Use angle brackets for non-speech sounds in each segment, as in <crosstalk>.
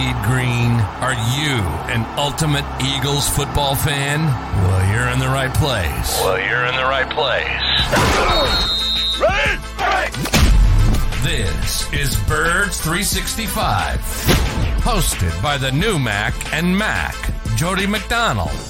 bleed green? Are you an ultimate Eagles football fan? Well, you're in the right place. Well, you're in the right place. Ready? This is Birds 365, hosted by the new Mac and Mac, Jody McDonald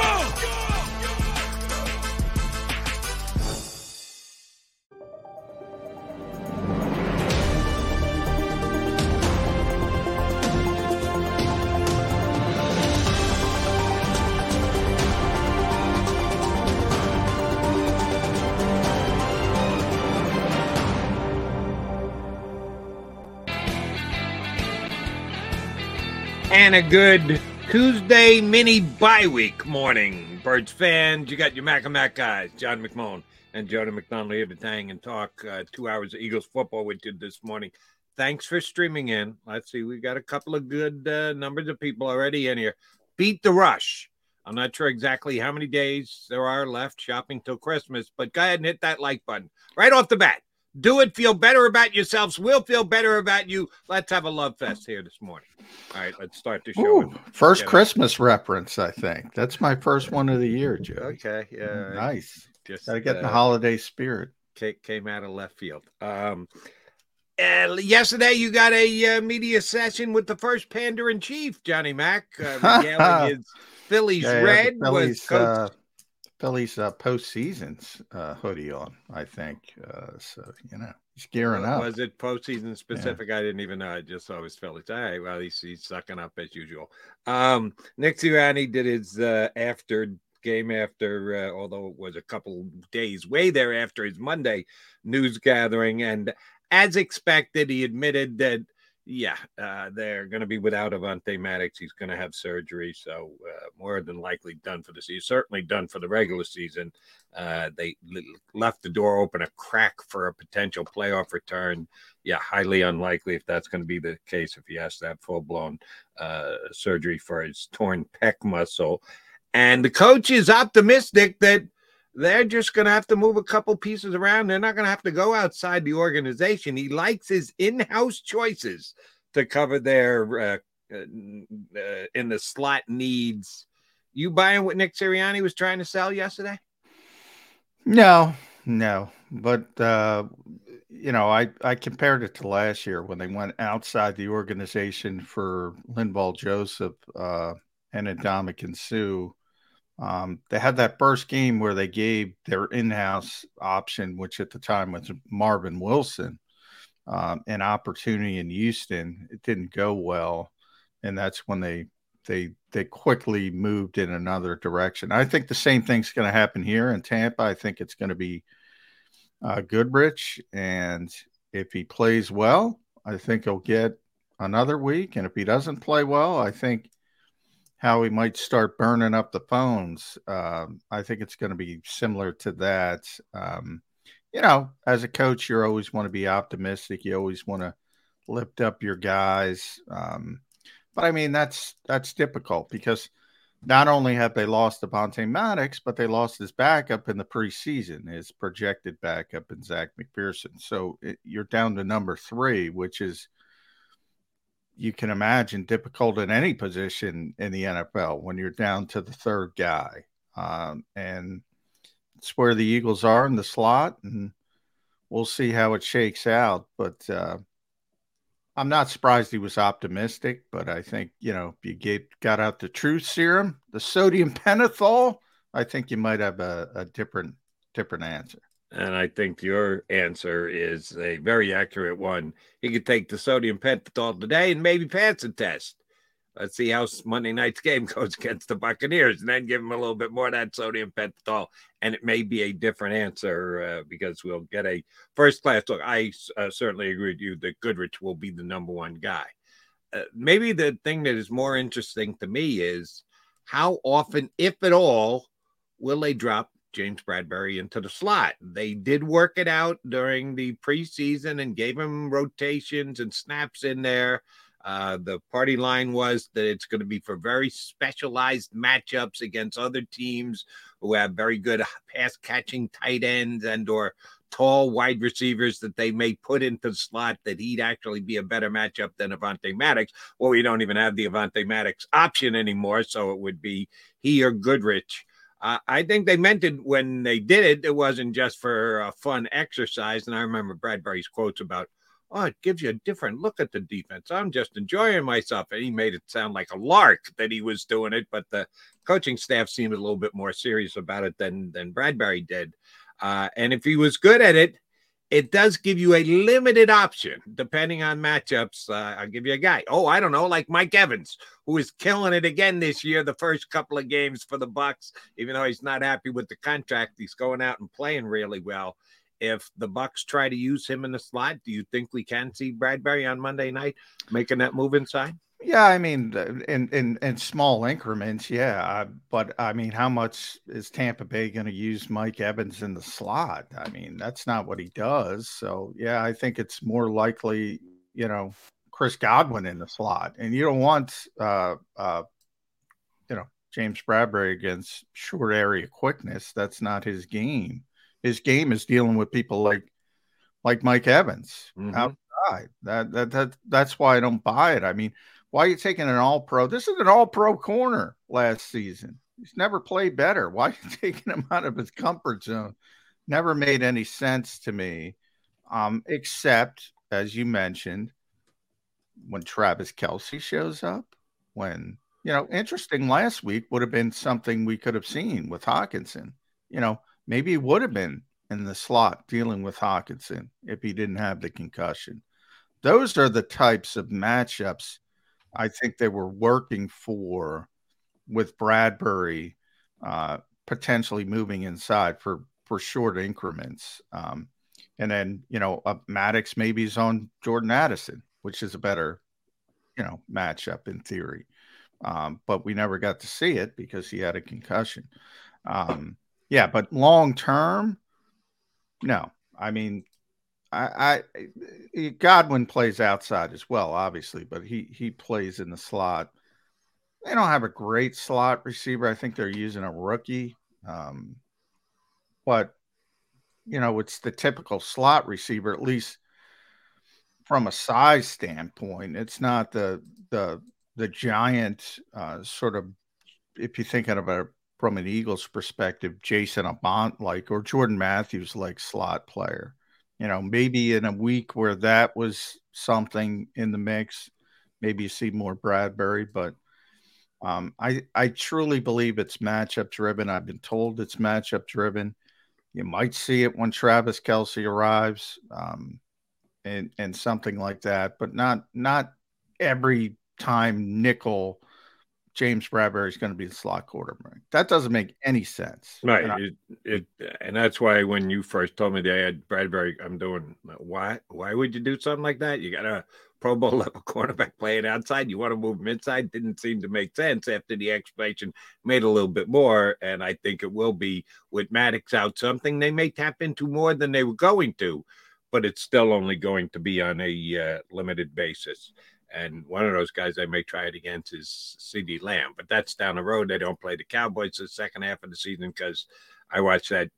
And a good Tuesday mini bye week morning. Birds fans, you got your Mac and Mac guys, John McMullen and Jody McDonald here to hang and talk uh, two hours of Eagles football with you this morning. Thanks for streaming in. Let's see, we got a couple of good uh, numbers of people already in here. Beat the rush. I'm not sure exactly how many days there are left shopping till Christmas, but go ahead and hit that like button right off the bat. Do it. Feel better about yourselves. We'll feel better about you. Let's have a love fest here this morning. All right, let's start the show. Ooh, first Christmas reference, I think. That's my first one of the year, Joe. Okay, yeah, nice. Just gotta get uh, the holiday spirit. Came out of left field. Um, uh, yesterday, you got a uh, media session with the first Panda in Chief, Johnny Mack, uh, <laughs> his Phillies yeah, red Phillies, was coach, uh, Phillies uh, postseasons uh, hoodie on, I think. Uh, so you know, he's gearing up. Was it postseason specific? Yeah. I didn't even know. I just saw his Phillies. All right, well, he's, he's sucking up as usual. Um, Nick Sirianni did his uh, after game after, uh, although it was a couple days way there after his Monday news gathering, and as expected, he admitted that yeah, uh, they're going to be without Avonte Maddox. He's going to have surgery, so uh, more than likely done for the season. Certainly done for the regular season. Uh, they left the door open a crack for a potential playoff return. Yeah, highly unlikely if that's going to be the case. If he has to have full blown uh, surgery for his torn pec muscle, and the coach is optimistic that they're just going to have to move a couple pieces around. They're not going to have to go outside the organization. He likes his in-house choices to cover their uh, uh, uh, in the slot needs. You buying what Nick Sirianni was trying to sell yesterday? No, no. But uh, you know, I I compared it to last year when they went outside the organization for Linval Joseph uh, and Ndamukong Suh um, they had that first game where they gave their in-house option, which at the time was Marvin Wilson, um, an opportunity in Houston. It didn't go well, and that's when they they they quickly moved in another direction. I think the same thing's going to happen here in Tampa. I think it's going to be uh, Goodrich, and if he plays well, I think he'll get another week. And if he doesn't play well, I think how we might start burning up the phones. Um, I think it's going to be similar to that. Um, you know, as a coach, you always want to be optimistic. You always want to lift up your guys. Um, but I mean, that's that's difficult because not only have they lost Avonte Maddox, but they lost his backup in the preseason, his projected backup in Zech McPhearson. So it, you're down to number three, which is – you can imagine difficult in any position in the NFL when you're down to the third guy. Um, and it's where the Eagles are in the slot, and we'll see how it shakes out. But uh, I'm not surprised he was optimistic, but I think, you know, if you gave, got out the truth serum, the sodium <laughs> pentothal, I think you might have a, a different different answer. And I think your answer is a very accurate one. He could take the sodium pentothal today and maybe pass the test. Let's see how Monday night's game <laughs> goes against the Buccaneers, and then give him a little bit more of that sodium pentothal, and it may be a different answer uh, because we'll get a first class look. I uh, certainly agree with you that Goodrich will be the number one guy. Uh, maybe the thing that is more interesting to me is how often, if at all, will they drop James Bradberry into the slot? They did work it out during the preseason and gave him rotations and snaps in there. Uh, the party line was that it's going to be for very specialized matchups against other teams who have very good pass catching tight ends and or tall wide receivers that they may put into the slot that he'd actually be a better matchup than Avonte Maddox. Well, we don't even have the Avonte Maddox option anymore, so it would be he or Goodrich. Uh, I think they meant it when they did it. It wasn't just for a fun exercise. And I remember Bradberry's quotes about oh, it gives you a different look at the defense. I'm just enjoying myself. And he made it sound like a lark that he was doing it, but the coaching staff seemed a little bit more serious about it than than Bradberry did. Uh, and if he was good at it, it does give you a limited option depending on matchups. Uh, I'll give you a guy. Oh, I don't know, like Mike Evans, who is killing it again this year. The first couple of games for the Bucks, even though he's not happy with the contract, he's going out and playing really well if the Bucks try to use him in the slot, do you think we can see Bradberry on Monday night making that move inside? Yeah, I mean, in in in small increments, yeah. But I mean, how much is Tampa Bay going to use Mike Evans in the slot? I mean, that's not what he does. So yeah, I think it's more likely, you know, Chris Godwin in the slot, and you don't want, uh, uh, you know, James Bradberry against short area quickness. That's not his game his game is dealing with people like like Mike Evans mm-hmm. outside. That, that that that's why I don't buy it. I mean, why are you taking an all pro? This is an all pro corner last season. He's never played better. Why are you <laughs> taking him out of his comfort zone? Never made any sense to me. Um, except as you mentioned, when Travis Kelce shows up, when you know, interesting last week would have been something we could have seen with Hockenson. You know, Maybe he would have been in the slot dealing with Hockenson if he didn't have the concussion. Those are the types of matchups I think they were working for with Bradberry uh, potentially moving inside for for short increments. Um, and then you know uh, Maddox maybe is on Jordan Addison, which is a better you know matchup in theory. Um, but we never got to see it because he had a concussion. Um, yeah, but long term, no. I mean, I, I Godwin plays outside as well, obviously, but he he plays in the slot. They don't have a great slot receiver. I think they're using a rookie, um, but you know, it's the typical slot receiver, at least from a size standpoint. It's not the the the giant uh, sort of if you're thinking of a from an Eagles perspective, Jason Avant like or Jordan Matthews like slot player. You know, maybe in a week where that was something in the mix, maybe you see more Bradberry, but um, I I truly believe it's matchup driven. I've been told it's matchup driven. You might see it when Travis Kelce arrives, um, and and something like that, but not not every time nickel James Bradberry is going to be the slot quarterback. That doesn't make any sense. Right. And, I, it, it, and that's why when you first told me I had Bradberry, I'm doing why? Why would you do something like that? You got a Pro Bowl <laughs> level cornerback playing outside. You want to move him inside. Didn't seem to make sense after the explanation made a little bit more. And I think it will be with Maddox out something they may tap into more than they were going to, but it's still only going to be on a uh, limited basis. And one of those guys I may try it against is CeeDee Lamb, but that's down the road. They don't play the Cowboys the second half of the season because I watched that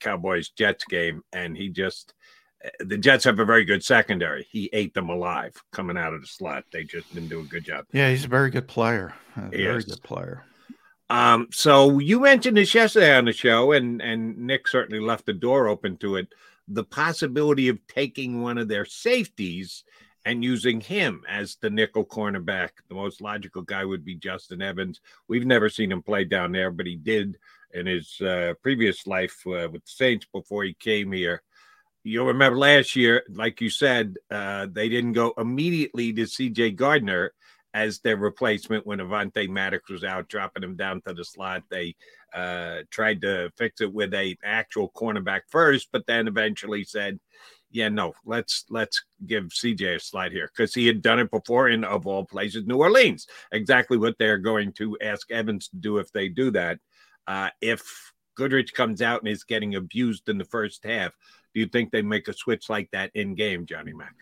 Cowboys Jets game and he just the Jets have a very good secondary. He ate them alive coming out of the slot. They just didn't do a good job. Yeah, he's a very good player. A very good player. Um, so you mentioned this yesterday on the show, and and Nick certainly left the door open to it. The possibility of taking one of their safeties and using him as the nickel cornerback. The most logical guy would be Justin Evans. We've never seen him play down there, but he did in his uh, previous life uh, with the Saints before he came here. You'll remember last year, like you said, uh, they didn't go immediately to CJ Gardner as their replacement when Avonte Maddox was out, dropping him down to the slot. They uh, tried to fix it with a actual cornerback first, but then eventually said, "Yeah, no, let's let's give CJ a slide here because he had done it before in of all places, New Orleans. Exactly what they're going to ask Evans to do if they do that. Uh, if Goodrich comes out and is getting abused in the first half, do you think they make a switch like that in game, Johnny Mack?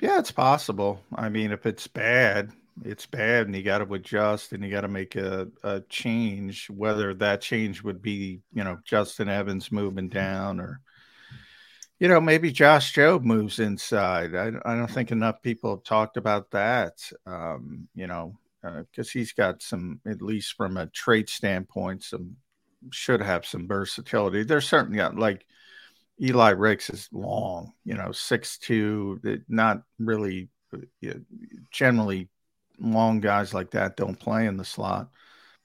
Yeah, it's possible. I mean, if it's bad, it's bad, and you got to adjust and you got to make a, a change. Whether that change would be, you know, Justin Evans moving down or, you know, maybe Josh Jobe moves inside. I, I don't think enough people have talked about that. Um, you know, because uh, he's got some, at least from a trade standpoint, some should have some versatility. There's certainly got like Eli Ricks is long, you know, six two. Not really. Generally, long guys like that don't play in the slot.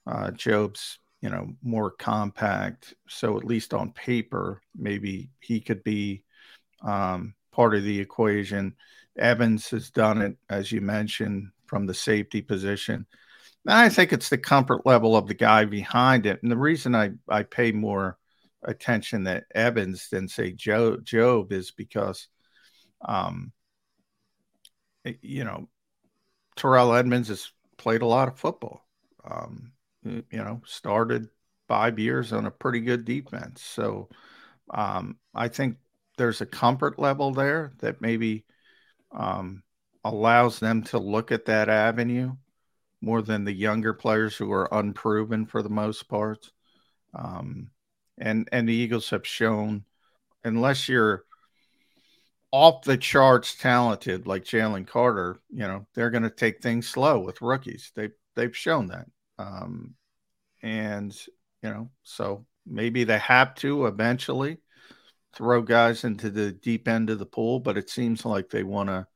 Uh, Jobe's, you know, more compact, so at least on paper, maybe he could be um, part of the equation. Evans has done it, as you mentioned, from the safety position. And I think it's the comfort level of the guy behind it. And the reason I, I pay more attention to Evans than say Joe Job is because um you know Terrell Edmunds has played a lot of football. Um, you know, started five years on a pretty good defense. So um, I think there's a comfort level there that maybe um, allows them to look at that avenue more than the younger players who are unproven for the most part. Um, and and the Eagles have shown, unless you're off the charts talented like Jalen Carter, you know they're going to take things slow with rookies. They they've shown that, um, and you know so maybe they have to eventually throw guys into the deep end of the pool, but it seems like they want to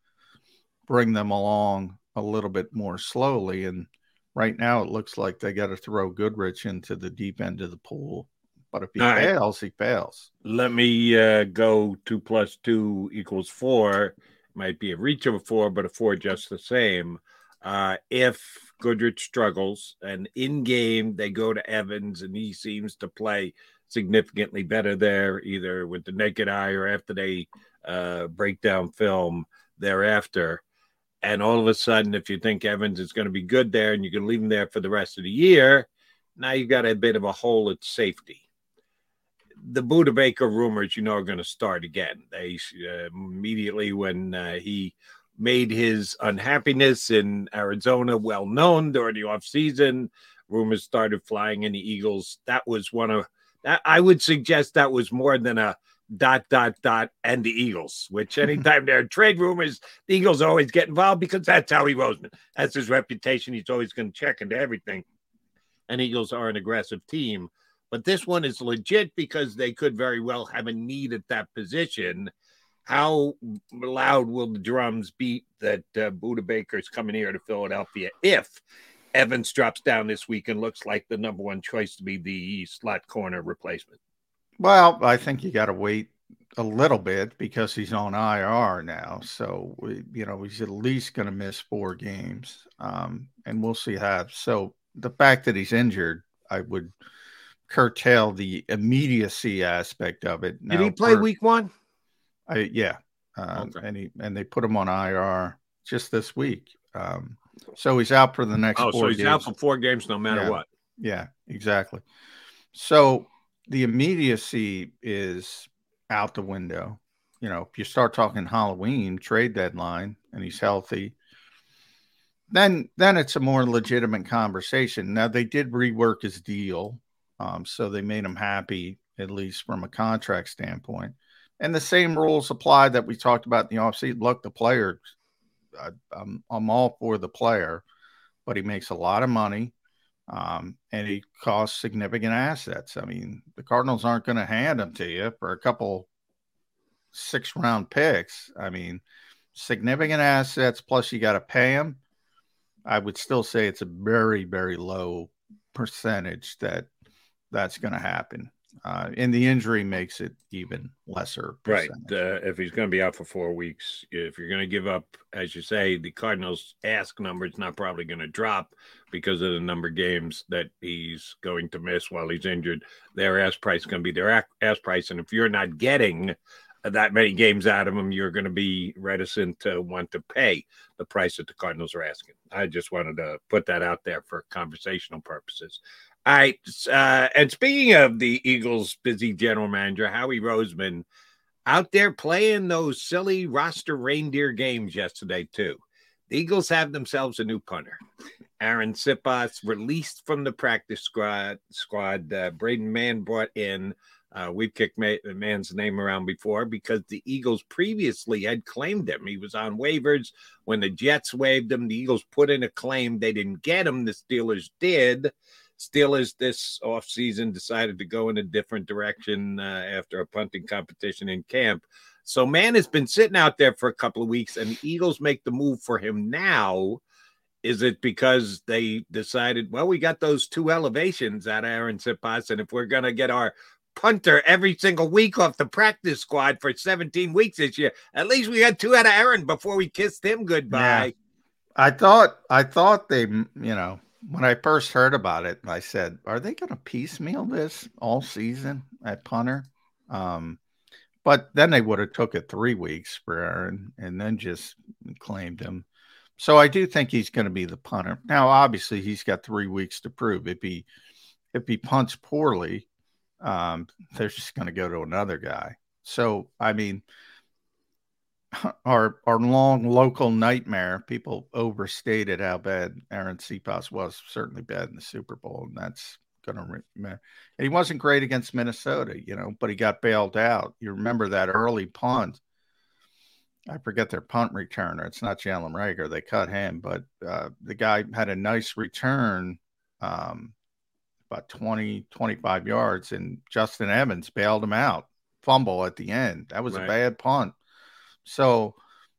bring them along a little bit more slowly. And right now, it looks like they got to throw Goodrich into the deep end of the pool but if he All fails, right. he fails. Let me uh, go two plus two equals four. Might be a reach of a four, but a four just the same. Uh, if Goodrich struggles and in game they go to Evans and he seems to play significantly better there, either with the naked eye or after they uh, break down film thereafter. And all of a sudden, if you think Evans is going to be good there and you can leave him there for the rest of the year, now you've got a bit of a hole at safety the Budda Baker rumors, you know, are going to start again. They uh, immediately when uh, he made his unhappiness in Arizona well known during the offseason, rumors started flying in the Eagles. That was one of. I would suggest that was more than a dot dot dot and the Eagles. Which <laughs> anytime there are trade rumors, the Eagles always get involved because that's Howie Roseman. That's his reputation. He's always going to check into everything. And Eagles are an aggressive team. But this one is legit because they could very well have a need at that position. How loud will the drums beat that uh, Budda Baker is coming here to Philadelphia if Evans drops down this week and looks like the number one choice to be the slot corner replacement? Well, I think you got to wait a little bit because he's on IR now. So, we, you know, he's at least going to miss four games. Um, and we'll see how. So, the fact that he's injured, I would – curtail the immediacy aspect of it. Now, Did he play week one? I, yeah, um, okay. and he and they put him on IR just this week. Um, so he's out for the next. Oh, so he's games. out for four games no matter yeah. what. Yeah, exactly. So the immediacy is out the window. You know, if you start talking Halloween trade deadline and he's healthy, then then it's a more legitimate conversation. Now they did rework his deal um, so they made him happy, at least from a contract standpoint. And the same rules apply that we talked about in the offseason. Look, the player, I, I'm, I'm all for the player, but he makes a lot of money um, and he costs significant assets. I mean, the Cardinals aren't going to hand him to you for a couple six round picks. I mean, significant assets plus you got to pay him. I would still say it's a very, very low percentage that that's going to happen. Uh, and the injury makes it even lesser. Right. Uh, if he's going to be out for four weeks, if you're going to give up, as you say, the Cardinals' ask number is not probably going to drop because of the number of games that he's going to miss while he's injured. Their ask price is going to be their ask price, and if you're not getting that many games out of him, you're going to be reticent to want to pay the price that the Cardinals are asking. I just wanted to put that out there for conversational purposes. All right. Uh, and speaking of the Eagles' busy general manager, Howie Roseman, out there playing those silly roster reindeer games yesterday, too. The Eagles have themselves a new punter. Arryn Siposs released from the practice squad. Squad. Uh, Braden Mann brought in. Uh, we've kicked Mann's name around before because the Eagles previously had claimed him. He was on waivers when the Jets waived him. The Eagles put in a claim. They didn't get him. The Steelers did. Steelers this offseason decided to go in a different direction uh, after a punting competition in camp. So Mann has been sitting out there for a couple of weeks, and the Eagles make the move for him now. Is it because they decided, well, we got those two elevations at Arryn Siposs, and if we're going to get our punter every single week off the practice squad for 17 weeks this year, at least we had two out of Arryn before we kissed him goodbye. I thought, I thought they, you know, when I first heard about it, I said, "Are they going to piecemeal this all season at punter?" Um, but then they would have took it three weeks for Arryn and then just claimed him. So I do think he's going to be the punter. Now, obviously, he's got three weeks to prove. If he if he punts poorly, um, they're just going to go to another guy. So I mean, <laughs> our our long local nightmare. People overstated how bad Arryn Siposs was. Certainly bad in the Super Bowl, and that's going to. And he wasn't great against Minnesota, you know, but he got bailed out. You remember that early punt? I forget their punt returner. It's not Jalen Reagor. They cut him, but uh, the guy had a nice return, um, about 20, 25 yards, and Justin Evans bailed him out. Fumble at the end. That was right. a bad punt. So,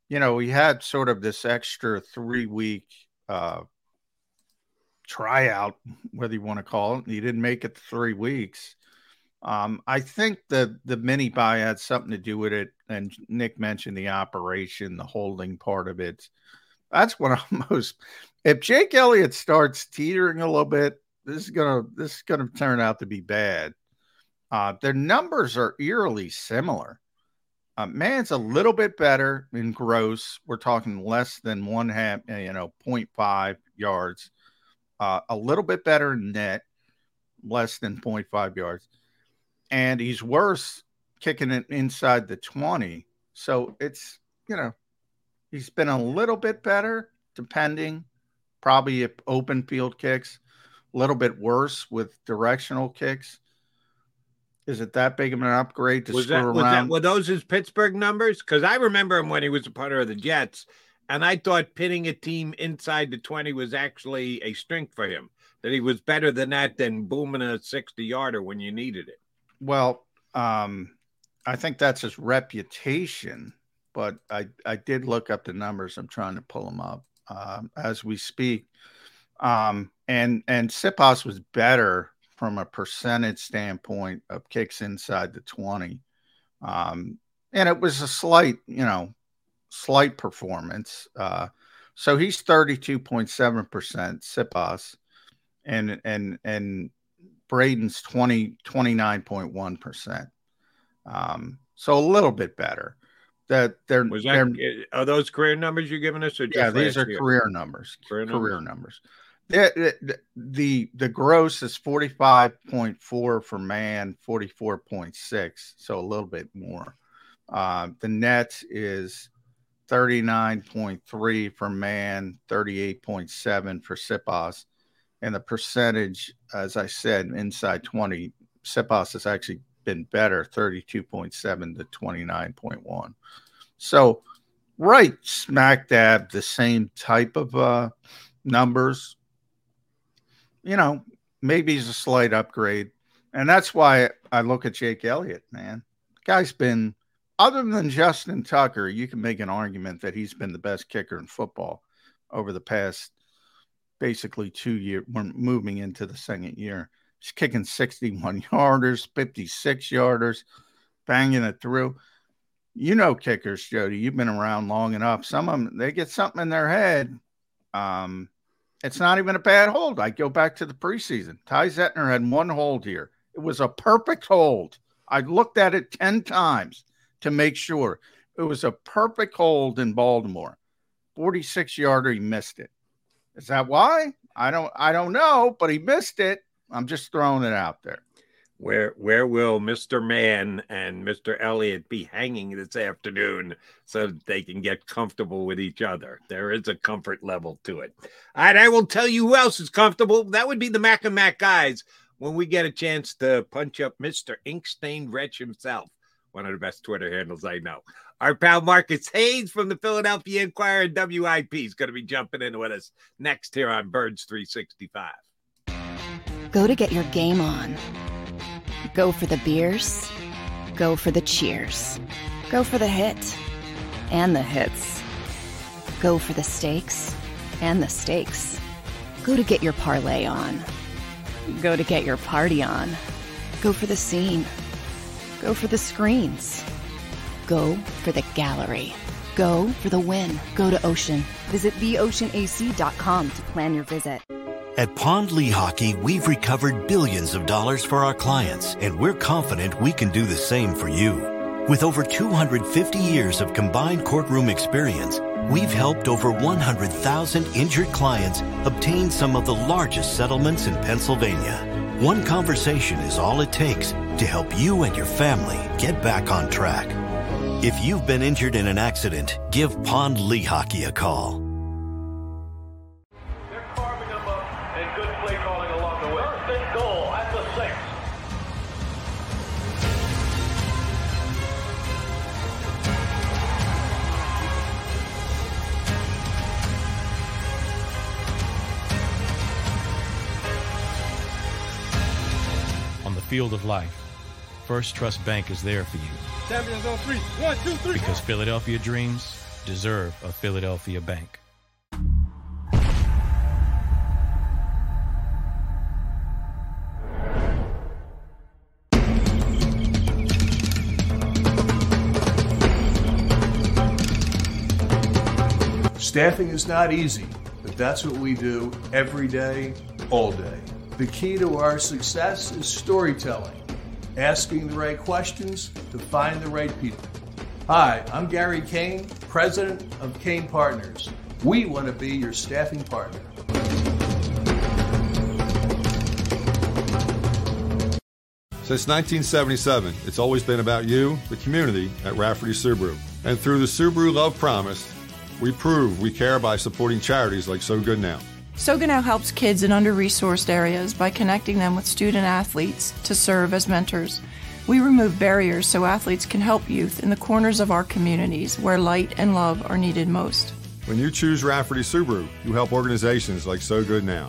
you know, we had sort of this extra three week uh, tryout, whether you want to call it. He didn't make it three weeks. Um, I think the the mini buy had something to do with it, and Nick mentioned the operation, the holding part of it. That's what <laughs> I'm most. If Jake Elliott starts teetering a little bit, this is gonna this is gonna turn out to be bad. Uh, their numbers are eerily similar. Uh, Mann's a little bit better in gross. We're talking less than one half, uh, you know, 0.5 yards. Uh, a little bit better in net, less than 0.5 yards. And he's worse kicking it inside the 20. So it's, you know, he's been a little bit better, depending, probably if open field kicks, a little bit worse with directional kicks. Is it that big of an upgrade to was that, around? That, were those his Pittsburgh numbers? Because I remember him when he was a punter of the Jets, and I thought pinning a team inside the 20 was actually a strength for him, that he was better than that than booming a 60 yarder when you needed it. Well, um, I think that's his reputation, but I, I did look up the numbers. I'm trying to pull them up um, as we speak. Um, and and Siposs was better from a percentage standpoint of kicks inside the 20. Um, and it was a slight, you know, slight performance. Uh, so he's 32.7% Siposs and and and Braden's 20 29.1%. Um, so a little bit better. That they're that they're, are those career numbers you're giving us? yeah, these are year? career numbers. Career, career numbers. numbers. The, the the gross is 45.4 for Mann 44.6, so a little bit more. Uh, the net is 39.3 for Mann 38.7 for Siposs. And the percentage, as I said, inside 20, Siposs has actually been better, 32.7 to 29.1. So, right smack dab, the same type of uh, numbers you know, maybe he's a slight upgrade. And that's why I look at Jake Elliott, man. Guy's been, other than Justin Tucker, you can make an argument that he's been the best kicker in football over the past basically two years. We're moving into the second year. He's kicking 61 <laughs> yarders, 56 yarders, banging it through. You know kickers, Jody. You've been around long enough. Some of them they get something in their head. Um, it's not even a bad hold. I go back to the preseason. Ty Zentner had one hold here. It was a perfect hold. I looked at it 10 times to make sure. It was a perfect hold in Baltimore. 46 yarder, he missed it. Is that why? I don't I don't know, but he missed it. I'm just throwing it out there. Where where will Mr. Mann and Mr. Elliott be hanging this afternoon so that they can get comfortable with each other? There is a comfort level to it. All right, I will tell you who else is comfortable. That would be the Mac and Mac guys when we get a chance to punch up Mr. Inkstained Wretch himself, one of the best Twitter handles I know. Our pal Marcus Hayes from the Philadelphia Inquirer and WIP is going to be jumping in with us next here on Birds 365. Go to get your game on. Go for the beers. Go for the cheers. Go for the hit and the hits. Go for the stakes and the stakes. Go to get your parlay on. Go to get your party on. Go for the scene. Go for the screens. Go for the gallery. Go for the win. Go to Ocean. Visit theoceanac.com to plan your visit. At Pond Lehocky, we've recovered billions of dollars for our clients, and we're confident we can do the same for you. With over 250 years of combined courtroom experience, we've helped over 100,000 injured clients obtain some of the largest settlements in Pennsylvania. One conversation is all it takes to help you and your family get back on track. If you've been injured in an accident, give Pond Lehocky a call. They're carving them up and good play calling along the way. First and goal at the six. on the field of life, First Trust Bank is there for you Champions on three. One, two, three. because Philadelphia dreams deserve a Philadelphia bank. Staffing is not easy, but that's what we do every day, all day. The key to our success is storytelling, asking the right questions to find the right people. Hi, I'm Gary Kane, president of Kane Partners. We want to be your staffing partner. Since 1977, it's always been about you, the community, at Rafferty Subaru. And through the Subaru Love Promise, we prove we care by supporting charities like So Good Now. Sogano helps kids in under resourced areas by connecting them with student athletes to serve as mentors. We remove barriers so athletes can help youth in the corners of our communities where light and love are needed most. When you choose Rafferty Subaru, you help organizations like So Good Now.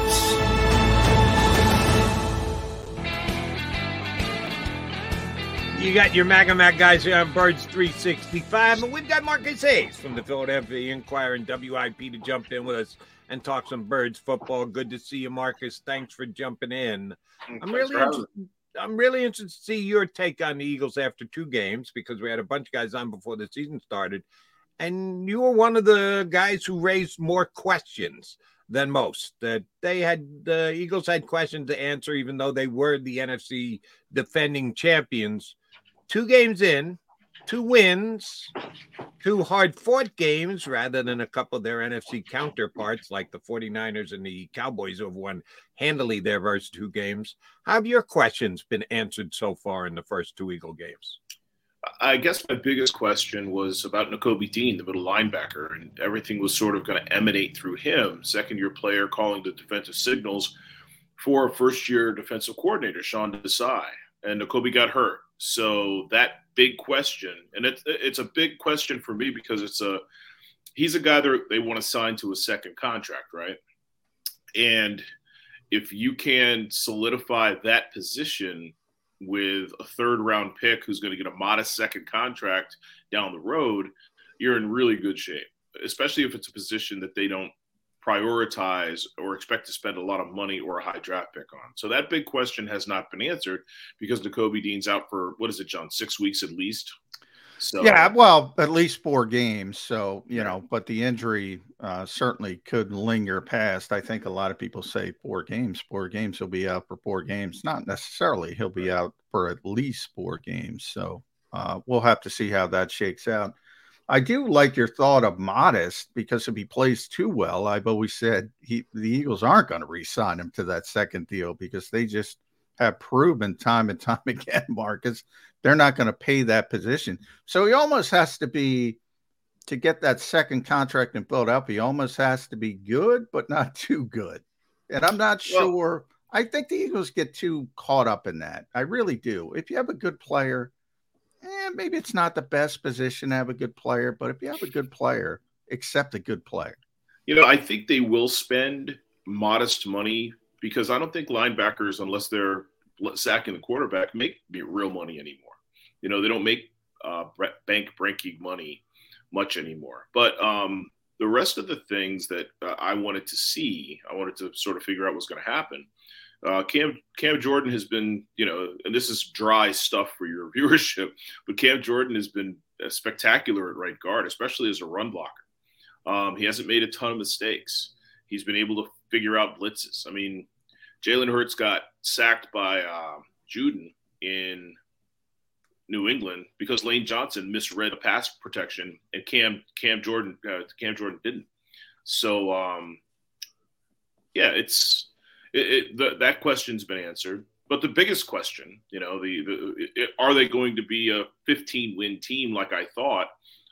You got your Maga Mac guys here on Birds 365, and we've got Marcus Hayes from the Philadelphia Inquirer and WIP to jump in with us and talk some Birds football. Good to see you, Marcus. Thanks for jumping in. I'm really interested. I'm really interested to see your take on the Eagles after two games because we had a bunch of guys on before the season started, and you were one of the guys who raised more questions than most. That they had the Eagles had questions to answer, even though they were the NFC defending champions. Two games in, two wins, two hard fought games rather than a couple of their NFC counterparts like the 49ers and the Cowboys who have won handily their first two games. How have your questions been answered so far in the first two Eagle games? I guess my biggest question was about Nakobe Dean, the middle linebacker, and everything was sort of going to emanate through him, second year player calling the defensive signals for first year defensive coordinator, Sean Desai. And Nakobe got hurt. So that big question, and it's it's a big question for me because it's a he's a guy that they want to sign to a second contract, right? And if you can solidify that position with a third round pick who's going to get a modest second contract down the road, you're in really good shape, especially if it's a position that they don't prioritize or expect to spend a lot of money or a high draft pick on. So that big question has not been answered because Nakobe Dean's out for what is it, John? Six weeks at least. So yeah, well, at least four games. So you know, but the injury uh, certainly could linger past. I think a lot of people say four games. Four games. He'll be out for four games. Not necessarily. He'll be out for at least four games. So uh, we'll have to see how that shakes out. I do like your thought of modest because if he plays too well, I've always said he the Eagles aren't going to re-sign him to that second deal because they just have proven time and <laughs> time again, Marcus, they're not going to pay that position. So he almost has to be to get that second contract in Philadelphia. He almost has to be good, but not <laughs> too good. And I'm not well, sure. I think the Eagles get too caught up in that. I really do. If you have a good player, eh, maybe it's not the best position to have a good player, but if you have a good player, accept a good player. You know, I think they will spend modest money because I don't think linebackers, unless they're sacking the quarterback, make real money anymore. You know, they don't make uh, bank breaking money much anymore. But um, the rest of the things that uh, I wanted to see, I wanted to sort of figure out what's going to happen. Uh, Cam Cam Jurgens has been, you know, and this is dry stuff for your <laughs> viewership, but Cam Jurgens has been spectacular at right guard, especially as a run blocker. Um, he hasn't made a ton of mistakes. He's been able to figure out blitzes. I mean, Jalen Hurts got sacked by uh, Judon in New England because Lane Johnson misread a pass protection and Cam Cam Jurgens uh, Cam Jurgens didn't. So um, yeah, it's it, it, the, that question's been answered. But the biggest question, you know, the, the it, are they going to be a 15 win team like I thought?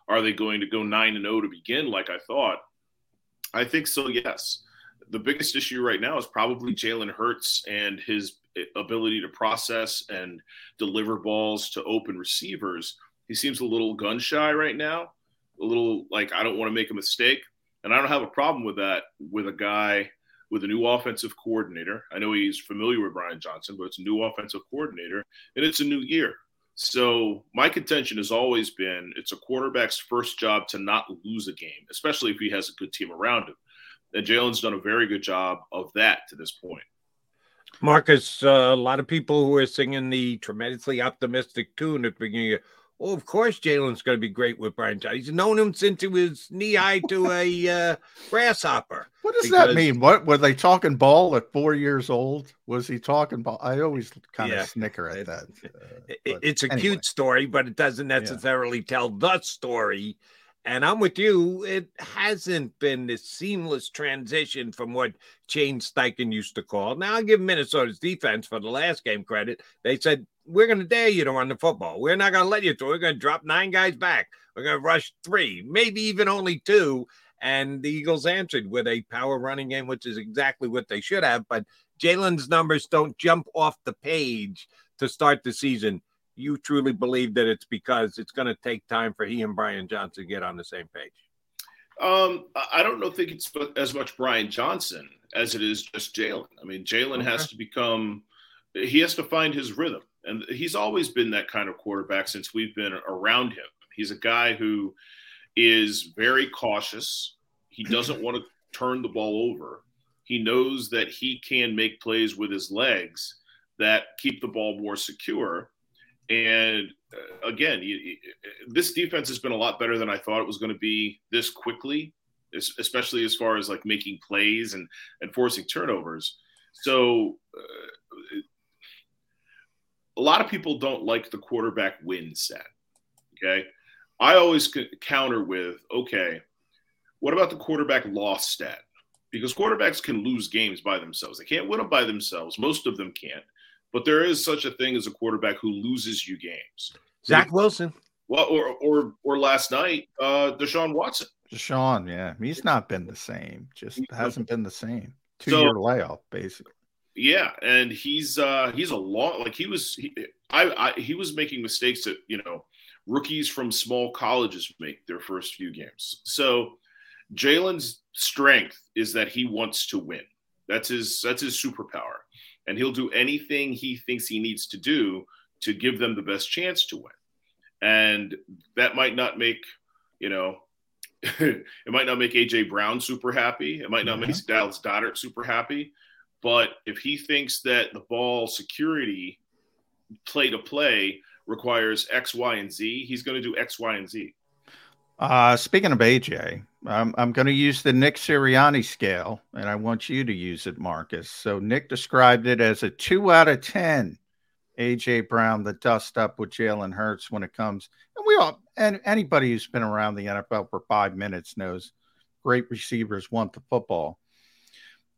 Are they going to go nine and zero oh to begin like I thought? I think so. Yes. The biggest issue right now is probably Jalen Hurts and his ability to process and deliver balls to open receivers. He seems a little gun shy right now, a little like I don't want to make a mistake. And I don't have a problem with that with a guy with a new offensive coordinator. I know he's familiar with Brian Johnson, but it's a new offensive coordinator and it's a new year. So my contention has always been it's a quarterback's first job to not lose a game, especially if he has a good team around him. And Jalen's done a very good job of that to this point. Marcus, uh, a lot of people who are singing the tremendously optimistic tune at the beginning of Oh, of course, Jalen's going to be great with Brian Johnson. He's known him since he was knee high to a uh, grasshopper. What does because... that mean? What were they talking ball at four years old? Was he talking ball? I always kind yeah. of snicker at that. Uh, it's a anyway. cute story, but it doesn't necessarily yeah. tell the story and I'm with you. It hasn't been this seamless transition from what Shane Steichen used to call. Now, I'll give Minnesota's defense for the last game credit. They said, We're going to dare you to run the football. We're not going to let you to. We're going to drop nine guys back. We're going to rush three, maybe even only two. And the Eagles answered with a power running game, which is exactly what they should have. But Jalen's numbers don't jump off the page to start the season you truly believe that it's because it's going to take time for he and Brian Johnson to get on the same page? Um, I don't know. Think it's as much Brian Johnson as it is just Jalen. I mean, Jalen okay. has to become. He has to find his rhythm, and he's always been that kind of quarterback since we've been around him. He's a guy who is very cautious. He <laughs> doesn't want to turn the ball over. He knows that he can make plays with his legs that keep the ball more secure. And uh, again, you, you, this defense has been a lot better than I thought it was going to be this quickly, especially as far as like making plays and, and forcing turnovers. So uh, a lot of people don't like the quarterback win set. Okay. I always counter with, okay, what about the quarterback loss stat? Because quarterbacks can lose games by themselves. They can't win them by themselves. Most of them can't. But there is such a thing as a quarterback who loses you games. Zach Wilson. Well, or or or last night, uh, Deshaun Watson. Deshaun, yeah, he's not been the same. Just hasn't been the same. Two so, year layoff, basically. Yeah, and he's uh he's a long like he was he, I, I he was making mistakes that you know rookies from small colleges make their first few games. So Jalen's strength is that he wants to win. That's his that's his superpower, and he'll do anything he thinks he needs to do to give them the best chance to win. And that might not make you know <laughs> it might not make AJ Brown super happy. It might not make Dallas Goedert super happy. But if he thinks that the ball security play to play requires X, Y, and Z, he's going to do X, Y, and Z. Uh, speaking of AJ, I'm, I'm going to use the Nick Sirianni scale, and I want you to use it, Marcus. So Nick described it as a two out of ten. AJ Brown, the dust up with Jalen Hurts when it comes, and we all, and anybody who's been around the NFL for five minutes knows great receivers want the football.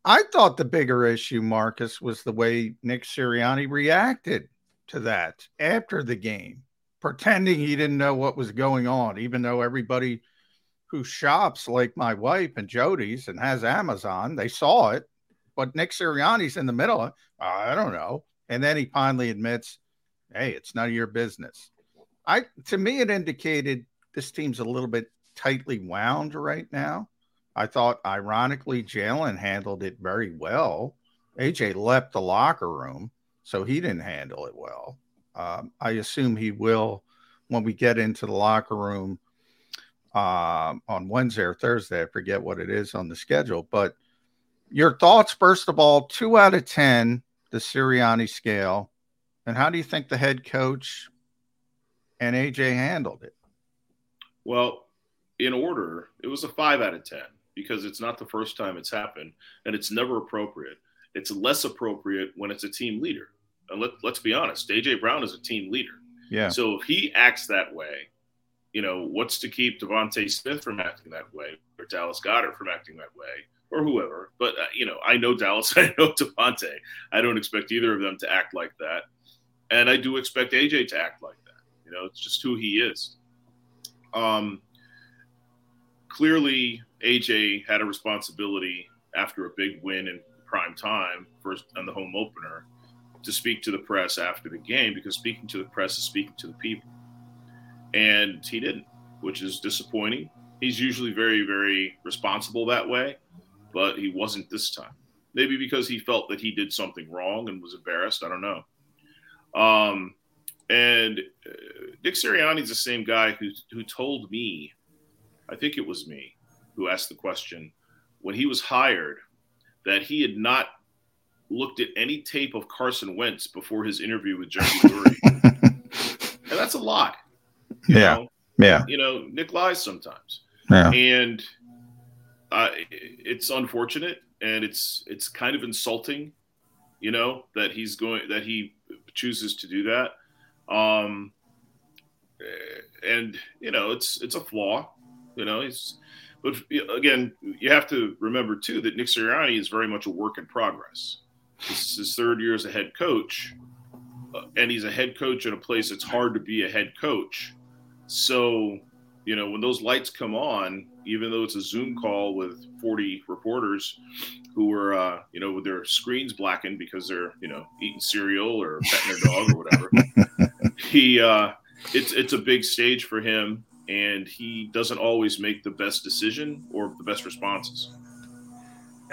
I thought the bigger issue, Marcus, was the way Nick Sirianni reacted to that after the game, pretending he didn't know what was going on, even though everybody who shops like my wife and Jody's and has Amazon, they saw it. But Nick Sirianni's in the middle. I don't know. And then he finally admits, hey, it's none of your business. I to me, it indicated this team's a little bit tightly wound right now. I thought, ironically, Jalen handled it very well. AJ left the locker room, so he didn't handle it well. Um, I assume he will when we get into the locker room uh, on Wednesday or Thursday. I forget what it is on the schedule. But your thoughts, first of all, two out of 10, the Sirianni scale. And how do you think the head coach and AJ handled it? Well, in order, it was a five out of 10 because it's not the first time it's happened and it's never appropriate. It's less appropriate when it's a team leader. And let, let's be honest, AJ Brown is a team leader. Yeah. So if he acts that way, you know, what's to keep DeVonta Smith from acting that way or Dallas Goedert from acting that way or whoever? But, uh, you know, I know Dallas, <laughs> I know DeVonta. I don't expect either of them to act like that. And I do expect AJ to act like that. You know, it's just who he is. Um, clearly, AJ had a responsibility after a big win in prime time first on the home opener to speak to the press after the game because speaking to the press is speaking to the people. And he didn't, which is disappointing. He's usually very, very responsible that way, but he wasn't this time. Maybe because he felt that he did something wrong and was embarrassed. I don't know. Um, and uh, Dick Sirianni is the same guy who who told me, I think it was me, who asked the question when he was hired that he had not looked at any tape of Carson Wentz before his interview with Jerry Lurie. <laughs> and that's a lot. Yeah. Know? Yeah. You know, Nick lies sometimes. Yeah. And uh, it's unfortunate and it's it's kind of insulting, you know, that he's going that he chooses to do that. Um and you know, it's it's a flaw. You know, he's but again, you have to remember too that Nick Sirianni is very much a work in progress. This is his third year as a head coach, uh, and he's a head coach in a place that's hard to be a head coach. So, you know, when those lights come on, even though it's a Zoom call with 40 reporters who are, uh, you know, with their screens blackened because they're, you know, eating cereal or petting their dog or whatever, <laughs> he, uh, it's it's a big stage for him and he doesn't always make the best decision or the best responses.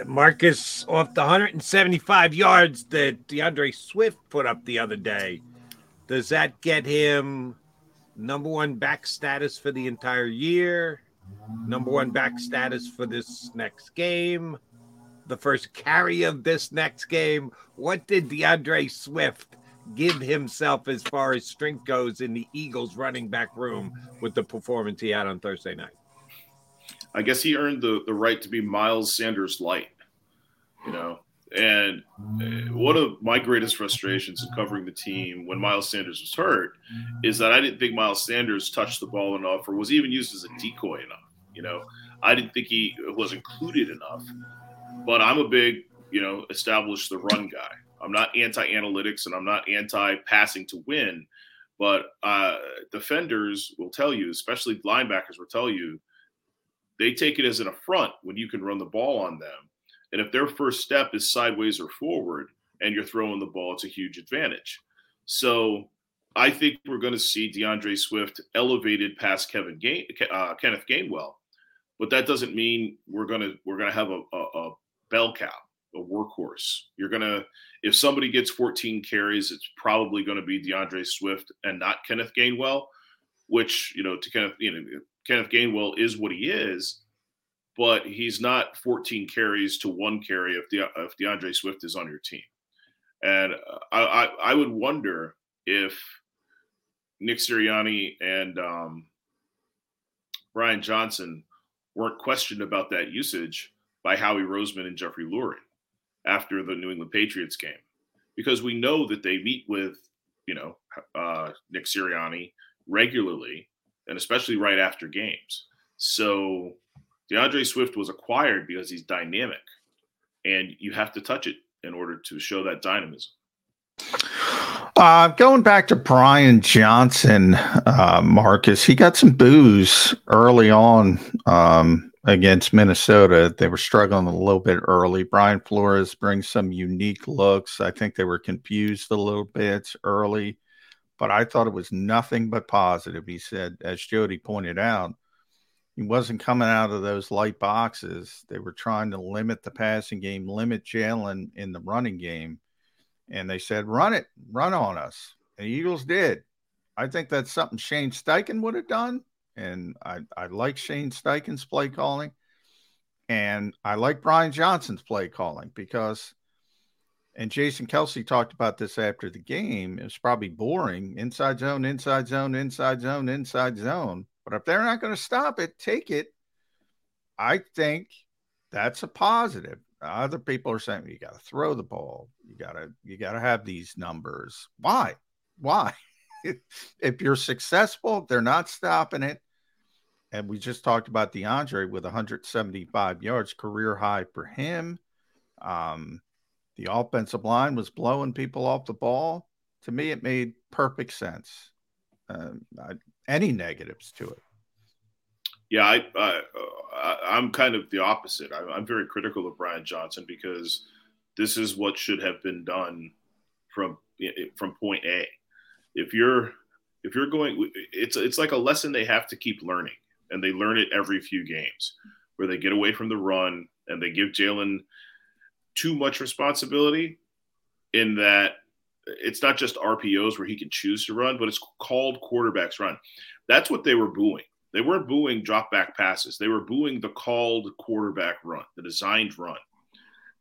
Marcus off the 175 yards that D'Andre Swift put up the other day. Does that get him number one back status for the entire year? Number one back status for this next game? The first carry of this next game? What did D'Andre Swift give himself as far as strength goes in the Eagles running back room with the performance he had on Thursday night? I guess he earned the, the right to be Miles Sanders light, you know. And uh, one of my greatest frustrations in covering the team when Miles Sanders was hurt is that I didn't think Miles Sanders touched the ball enough or was even used as a decoy enough. You know, I didn't think he was included enough. But I'm a big, you know, establish the run guy. I'm not anti analytics and I'm not anti passing to win. But uh, defenders will tell you, especially linebackers will tell you, they take it as an affront when you can run the ball on them. And if their first step is sideways or forward, and you're throwing the ball, it's a huge advantage. So I think we're going to see D'Andre Swift elevated past Kevin Gain, uh, Kenneth Gainwell, but that doesn't mean we're going to we're going to have a, a, a bell cow, a workhorse. You're to if somebody gets 14 carries, it's probably going to be D'Andre Swift and not Kenneth Gainwell, which you know to Kenneth you know Kenneth Gainwell is what he is, but he's not 14 carries to one carry if the if D'Andre Swift is on your team. And I, I, I would wonder if Nick Sirianni and um, Brian Johnson weren't questioned about that usage by Howie Roseman and Jeffrey Lurie after the New England Patriots game, because we know that they meet with you know uh, Nick Sirianni regularly, and especially right after games. So D'Andre Swift was acquired because he's dynamic, and you have to touch it in order to show that dynamism. Uh, going back to Brian Johnson, uh, Marcus, he got some booze early on um, against Minnesota. They were struggling a little bit early. Brian Flores brings some unique looks. I think they were confused a little bit early, but I thought it was nothing but positive. He said, as Jody pointed out, he wasn't coming out of those light boxes. They were trying to limit the passing game, limit Jalen in the running game. And they said, run it, run on us. And the Eagles did. I think that's something Shane Steichen would have done. And I, I like Shane Steichen's play calling. And I like Brian Johnson's play calling because, and Jason Kelce talked about this after the game. It was probably boring inside zone, inside zone, inside zone, inside zone but if they're not going to stop it, take it. I think that's a positive. Other people are saying you got to throw the ball. You got to you got to have these numbers. Why? Why? <laughs> if you're successful, they're not stopping it. And we just talked about D'Andre with 175 yards, career high for him. Um, the offensive line was blowing people off the ball. To me, it made perfect sense. Um, I, any negatives to it. Yeah, I, I I'm kind of the opposite. I, I'm very critical of Brian Johnson because this is what should have been done from from point A. If you're if you're going, it's it's like a lesson they have to keep learning, and they learn it every few games, where they get away from the run and they give Jalen too much responsibility in that it's not just RPOs where he can choose to run, but it's called quarterbacks run. That's what they were booing. They weren't booing drop back passes. They were booing the called quarterback run, the designed run.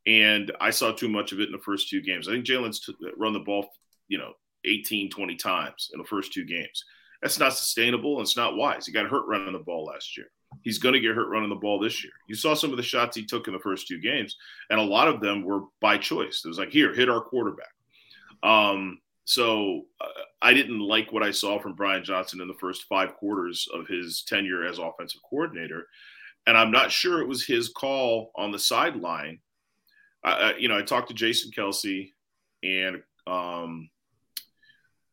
And I saw too much of it in the first two games. I think Jalen's t- run the ball, you know, 18, 20 times in the first two games. That's not sustainable and it's not wise. He got hurt running the ball last year. He's going to get hurt running the ball this year. You saw some of the shots he took in the first two games, and a lot of them were by choice. It was like, here, hit our quarterback. Um, so uh, I didn't like what I saw from Brian Johnson in the first five quarters of his tenure as offensive coordinator, and I'm not sure it was his call on the sideline. Uh, you know, I talked to Jason Kelce and um,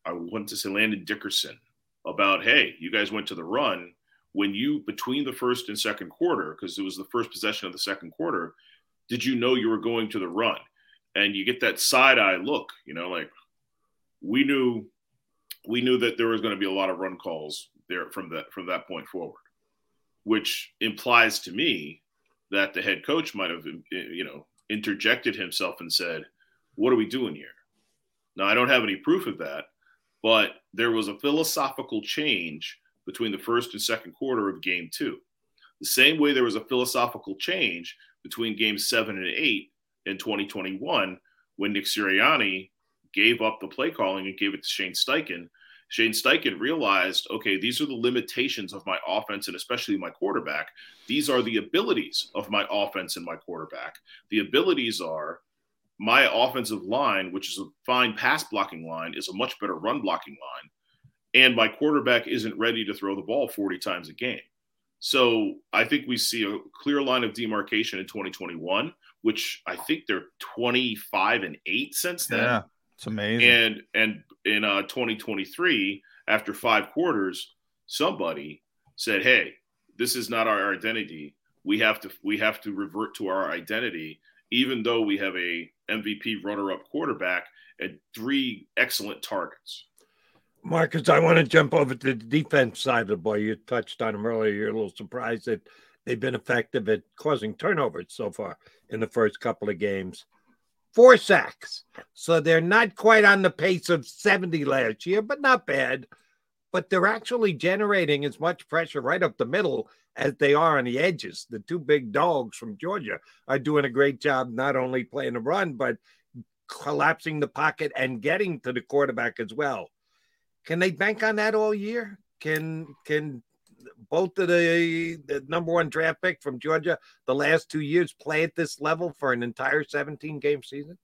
I went to say Landon Dickerson about, hey, you guys went to the run when you between the first and second quarter because it was the first possession of the second quarter. Did you know you were going to the run? and you get that side eye look, you know, like we knew we knew that there was going to be a lot of run calls there from that from that point forward, which implies to me that the head coach might have you know interjected himself and said, "What are we doing here?" Now I don't have any proof of that, but there was a philosophical change between the first and second quarter of game 2. The same way there was a philosophical change between games 7 and 8 in 2021 when Nick Sirianni gave up the play calling and gave it to Shane Steichen. Shane Steichen realized, okay, these are the limitations of my offense and especially my quarterback. These are the abilities of my offense and my quarterback. The abilities are my offensive line, which is a fine pass blocking line, is a much better run blocking line. And my quarterback isn't ready to throw the ball 40 times a game. So I think we see a clear line of demarcation in 2021 which I think they're 25 and 8 since then. Yeah, it's amazing. And and in uh, 2023, after five quarters, somebody said, "Hey, this is not our identity. We have to we have to revert to our identity, even though we have a MVP runner-up quarterback and three excellent targets. Marcus, I want to jump over to the defense side of the ball. You touched on them earlier. You're a little surprised that they've been effective at causing turnovers so far in the first couple of games. Four sacks. So they're not quite on the pace of 70 last year, but not bad. But they're actually generating as much pressure right up the middle as they are on the edges. The two big dogs from Georgia are doing a great job not only playing the run, but collapsing the pocket and getting to the quarterback as well. Can they bank on that all year? Can can both of the, the number one draft pick from Georgia the last two years play at this level for an entire 17 game season?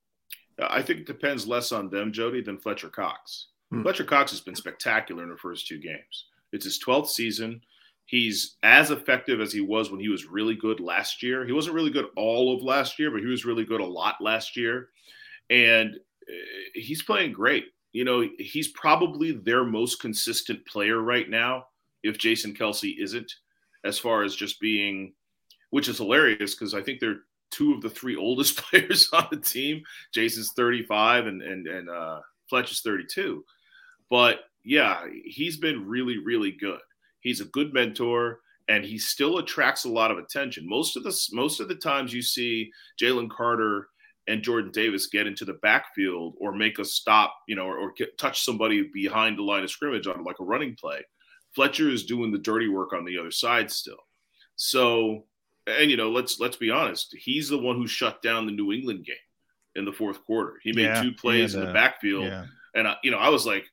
I think it depends less on them, Jody, than Fletcher Cox. Hmm. Fletcher Cox has been spectacular in the first two games. It's his 12th season. He's as effective as he was when he was really good last year. He wasn't really good all of last year, but he was really good a lot last year. And eh, he's playing great. You know, he's probably their most consistent player right now if Jason Kelce isn't, as far as just being, which is hilarious because I think they're two of the three <laughs> oldest players on the team. Jason's 35 and and and uh, Fletch is 32. But yeah, he's been really really good. He's a good mentor and he still attracts a lot of attention. Most of the most of the times you see Jalen Carter and Jordan Davis get into the backfield or make a stop, you know, or, or get, touch somebody behind the line of scrimmage on like a running play. Fletcher is doing the dirty work on the other side still. So, and you know, let's let's be honest, he's the one who shut down the New England game in the fourth quarter. He made yeah, two plays in the backfield, yeah. and I, you know, I was like,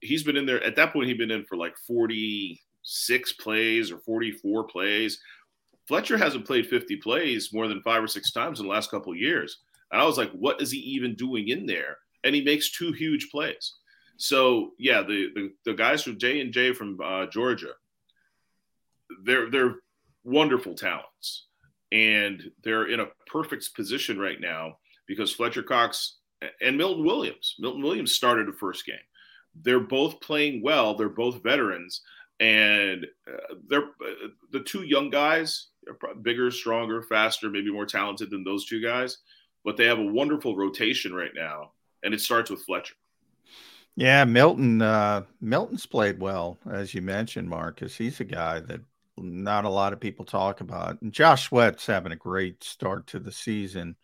he's been in there at that point. He'd been in for like forty six plays or forty four plays. Fletcher hasn't played fifty plays more than five or six times in the last couple years, and I was like, what is he even doing in there? And he makes two huge plays. So yeah, the the, the guys from J and J from uh, Georgia, they're they're wonderful talents, and they're in a perfect position right now because Fletcher Cox and Milton Williams. Milton Williams started the first game. They're both playing well. They're both veterans, and uh, they're uh, the two young guys are bigger, stronger, faster, maybe more talented than those two guys. But they have a wonderful rotation right now, and it starts with Fletcher. Yeah, Milton. Uh, Milton's played well, as you mentioned, Marcus. He's a guy that not a lot of people talk about. And Josh Sweat's having a great start to the season.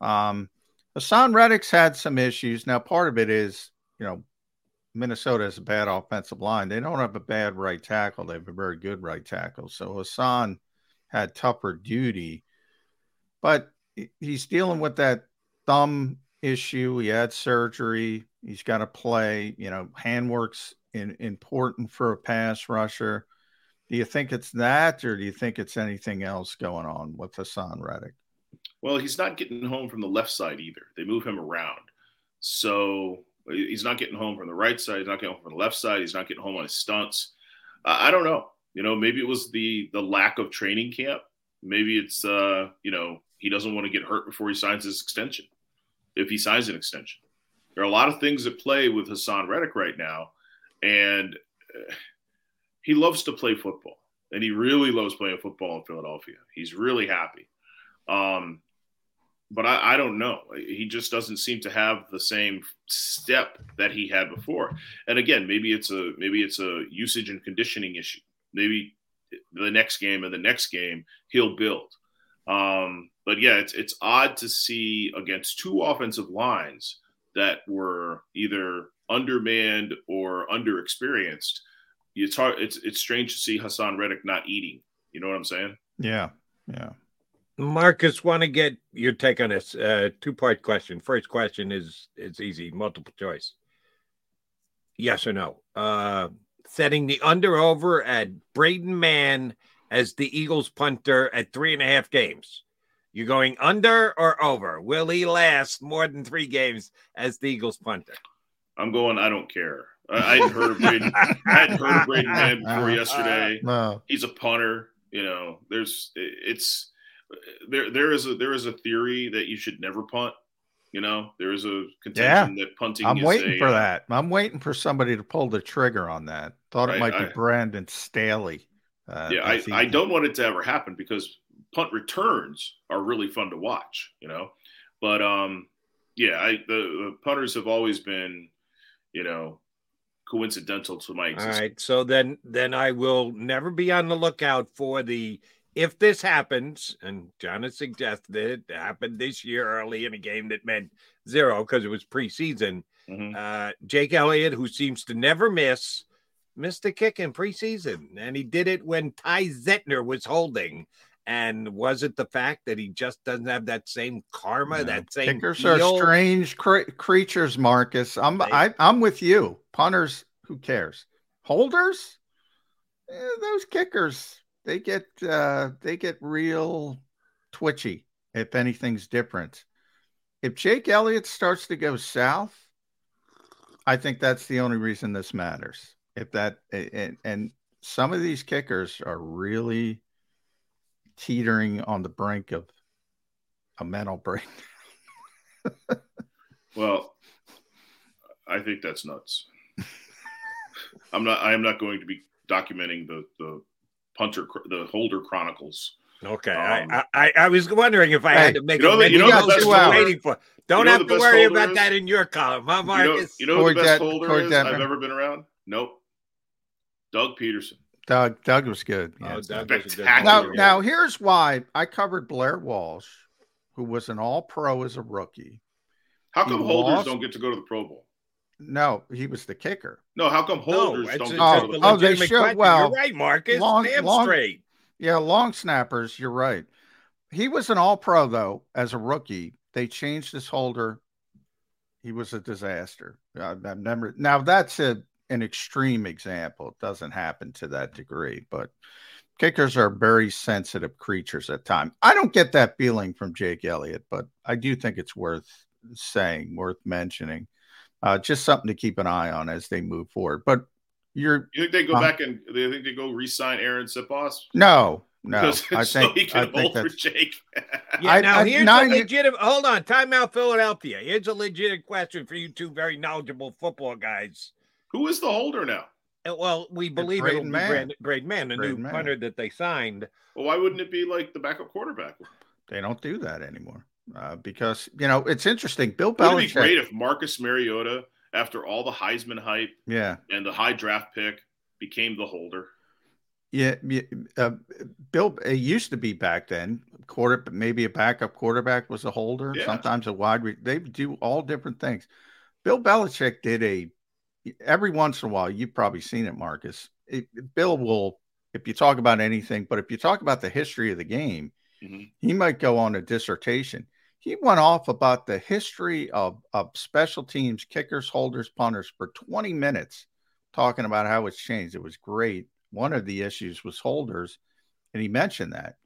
Um, Haason Reddick's had some issues. Now, part of it is, you know, Minnesota has a bad offensive line. They don't have a bad right tackle. They have a very good right tackle. So Haason had tougher duty, but he's dealing with that thumb issue. He had surgery. He's got to play. You know, handwork's in, important for a pass rusher. Do you think it's that, or do you think it's anything else going on with Haason Reddick? Well, he's not getting home from the left side either. They move him around, so he's not getting home from the right side. He's not getting home from the left side. He's not getting home on his stunts. Uh, I don't know. You know, maybe it was the the lack of training camp. Maybe it's uh, you know he doesn't want to get hurt before he signs his extension if he signs an extension. There are a lot of things at play with Haason Reddick right now, and uh, he loves to play football, and he really loves playing football in Philadelphia. He's really happy. Um, but I, I, don't know. He just doesn't seem to have the same step that he had before. And again, maybe it's a maybe it's a usage and conditioning issue. Maybe the next game and the next game he'll build. Um, but yeah, it's it's odd to see against two offensive lines that were either undermanned or underexperienced. It's hard. It's it's strange to see Haason Reddick not eating. You know what I'm saying? Yeah, yeah. Marcus, want to get your take on this uh, two part question. First question is is easy, multiple choice. Yes or no? Uh, setting the under over at Braden Mann as the Eagles punter at three and a half games. You're going under or over? Will he last more than three games as the Eagles punter? I'm going. I don't care. I, I hadn't heard of Braden. I hadn't heard of Braden Mann before yesterday. No. He's a punter. You know, there's it's there. There is a there is a theory that you should never punt. You know, there is a contention yeah. that punting. I'm waiting a, for uh, that. I'm waiting for somebody to pull the trigger on that. Thought it might I, be Brandon Staley. Uh, yeah, I, I don't want it to ever happen because punt returns are really fun to watch, you know. But um, yeah, I the, the punters have always been, you know, coincidental to my existence. right. So then then I will never be on the lookout for the if this happens, and John has suggested it happened this year early in a game that meant zero because it was preseason. Mm-hmm. Uh, Jake Elliott, who seems to never miss, missed a kick in preseason, and he did it when Ty Zentner was holding. And was it the fact that he just doesn't have that same karma, that same Kickers feel? are strange cre- creatures, Marcus. I'm I, I'm with you. Punters, who cares? Holders, Eh, those kickers, they get uh, they get real twitchy if anything's different. If Jake Elliott starts to go south, I think that's the only reason this matters. If that and, and some of these kickers are really teetering on the brink of a mental break. <laughs> Well, I think that's nuts. <laughs> I'm not. I am not going to be documenting the the punter, the holder chronicles. Okay, Um, I, I I was wondering if I had to make you know a you know the best you holder- waiting for. Don't you know have to worry about is? that in your column, huh, You know, Marcus? you know who the best Det- holder Corey is Detmer. I've ever been around? Nope. Doug Pederson. Doug Doug was good. Oh, Yeah. Doug was a good Spectacular. now, now here's why I covered Blair Walsh, who was an all pro as a rookie. How He come holders lost- don't get to go to the Pro Bowl? No, he was the kicker. No, how come holders it's don't a- Oh, to go to it's the oh, they legitimate should- question. well, You're right, Marcus. long- Damn long- straight. Yeah, long snappers. You're right. He was an all pro though as a rookie. They changed his holder. He was a disaster. I- I've never. Now that's a an extreme example. It doesn't happen to that degree, but kickers are very sensitive creatures at times. I don't get that feeling from Jake Elliott, but I do think it's worth saying, worth mentioning. Uh, just something to keep an eye on as they move forward. But you're You think they go Uh, back and they think they go re-sign Arryn Siposs? no, no. <laughs> Because I so think he I can think hold for that's Jake. <laughs> Yeah, I- now I- here's now a you- legitimate. Hold on, timeout, Philadelphia. Here's a legitimate question for you two very knowledgeable football guys. Who is the holder now? Uh, Well, we believe it'll Braden be Mann. Braden, Braden Mann, the Braden new Mann. punter that they signed. Well, why wouldn't it be like the backup quarterback? They don't do that anymore uh, because you know it's interesting. Bill Wouldn't it be Belichick. great if Marcus Mariota, after all the Heisman hype yeah, and the high draft pick, became the holder? yeah. yeah, Uh, Bill. It used to be back then. Quarter, maybe a backup quarterback was a holder. Yeah. Sometimes a wide. Re- they do all different things. Bill Belichick did a. Every once in a while, you've probably seen it, Marcus. It, Bill will, if you talk about anything, but if you talk about the history of the game, Mhm. he might go on a dissertation. He went off about the history of, of special teams, kickers, holders, punters for 20 minutes, talking about how it's changed. It was great. One of the issues was holders, and he mentioned that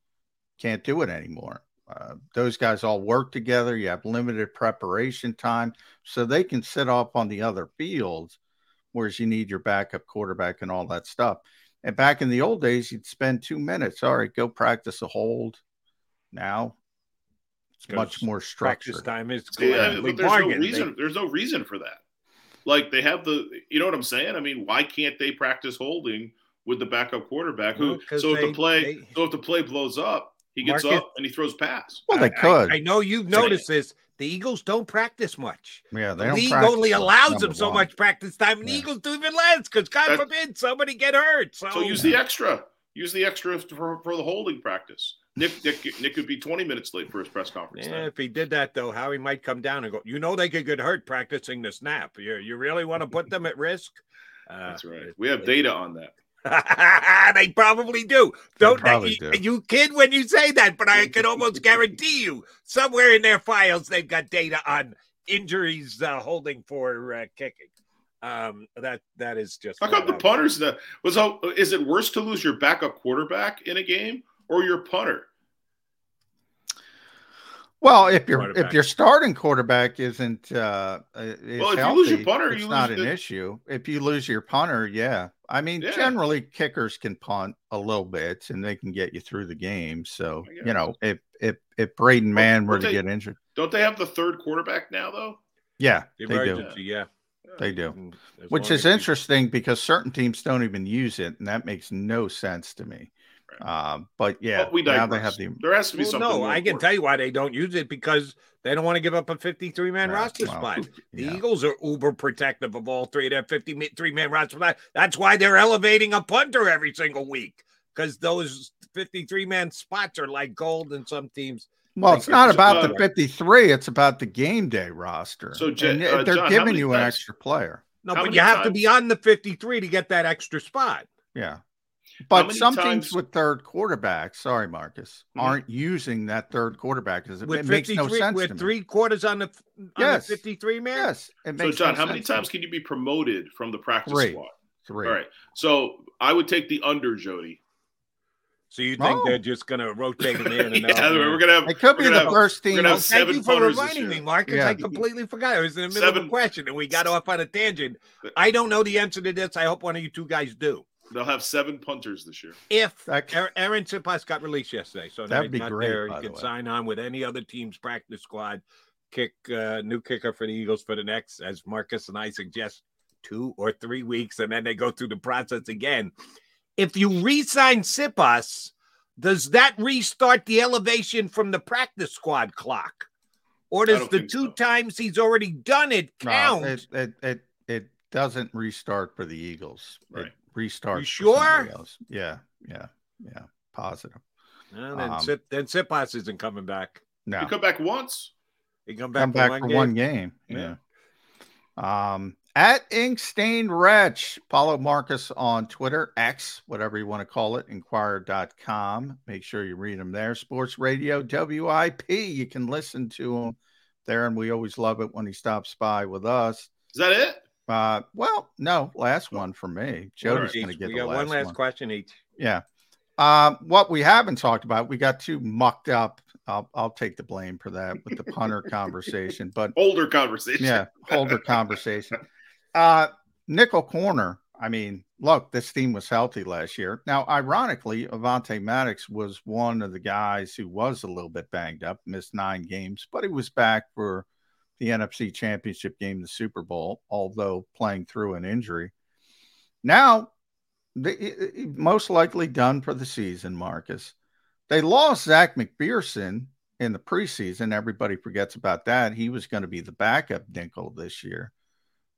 can't do it anymore. Uh, those guys all work together. You have limited preparation time, so they can sit off on the other fields, whereas you need your backup quarterback and all that stuff. And back in the old days, you'd spend two minutes. All right, go practice a hold. Now much more Practice structured. time is See, I- collectively but there's no bargained. They- reason. There's no reason for that. Like they have the, you know what I'm saying? I mean, why can't they practice holding with the backup quarterback? Who? Well, 'cause so if they- the play, they- so if the play blows up, he gets Marcus- up and he throws pass. Well, they could. I, know you've noticed this. The Eagles don't practice much. yeah, they The don't. league only allows them so one. much practice time, and the Yeah. Eagles do even less because God That- forbid somebody get hurt. So, So use the extra. Use the extra for, for the holding practice. Nick, Nick Nick could be 20 minutes late for his press conference. Yeah, then. if he did that though, Howie might come down and go. You know they could get hurt practicing the snap. You you really want to put them at risk? Uh, That's right. We have data on that. <laughs> they probably do. Don't probably you, do. you kid when you say that, but I can almost <laughs> guarantee you somewhere in their files they've got data on injuries uh, holding for uh, kicking. Um, that that is just How come the punters? The, was how, is it worse to lose your backup quarterback in a game or your punter? Well, if your Quarterback. if your starting quarterback isn't uh is Well, if you lose your punter, it's you not lose an the- issue. If you lose your punter, yeah. I mean, Yeah. generally kickers can punt a little bit and they can get you through the game. So you know, if if if Braden Mann were to they- get injured, Don't they have the third quarterback now though? yeah, they do. emergency. Yeah, They do. Mm, as Which is as you- interesting because certain teams don't even use it, and that makes no sense to me. Um, but yeah, But we now they have the There has to be Well, something. no, I can tell you why they don't use it because they don't want to give up a 53 man Yeah, roster well, spot. <laughs> The yeah. Eagles are uber protective of all three of their 53 man roster spot. That's why they're elevating a punter every single week because those 53 man spots are like gold in some teams. Well, it's not about the 53. It's about the game day roster. So, Je- And uh, they're John, giving many you an times- extra player. No, How but many you have to be on the 53 to get that extra spot. Yeah. But some times- teams with third quarterbacks, sorry, Marcus, Mhm. aren't using that third quarterback because it, With it makes 53, no sense. with to me. three quarters on the, on Yes. the 53 man. Yes. It So, John, no how many sense to me. times can you be promoted from the practice Three. squad? Three. All right. So I would take the under, Jody. So you think Oh. they're just going to rotate them in and <laughs> yeah, out? we're gonna have. It could be the have- first team. Well, thank seven you for punters reminding me, Marcus. Yeah. I completely forgot. I was in the middle of Seven- a question and we got off on a tangent. I don't know the answer to this. I hope one of you two guys do. They'll have seven punters this year. If Arryn- Arryn Siposs got released yesterday, so That'd be not great, there. by He the can sign on with any other team's practice squad. Kick uh, new kicker for the Eagles for the next, as Marcus and I suggest, two or three weeks, and then they go through the process again. If you re-sign Siposs, does that restart the elevation from the practice squad clock, or does the two so. times he's already done it No, count? it, it, it, it doesn't restart for the Eagles. Right. It restarts. You sure? else. Yeah. Yeah. Yeah. Positive. Well, then, Um, Sip, then Siposs isn't coming back. No. he come back once. He come back come for back one for game. one game. Yeah. Yeah. Um, at Inkstained Wretch, follow Marcus on Twitter, X, whatever you want to call it, inquirer.com. Make sure you read him there. Sports Radio WIP. You can listen to him there, and we always love it when he stops by with us. Is that it? Uh, well, no, last one for me. Jody's going to Each. get we the got last one last one. question each. Yeah. Um, what we haven't talked about, we got too mucked up. I'll, I'll take the blame for that with the punter conversation, but Older conversation. yeah, older conversation. Uh, nickel corner. I mean, look, this team was healthy last year. Now, ironically, Avonte Maddox was one of the guys who was a little bit banged up, missed nine games, but he was back for the NFC Championship game, the Super Bowl, although playing through an injury. Now, most likely done for the season, Marcus. They lost Zech McPhearson in the preseason. Everybody forgets about that. He was going to be the backup nickel this year.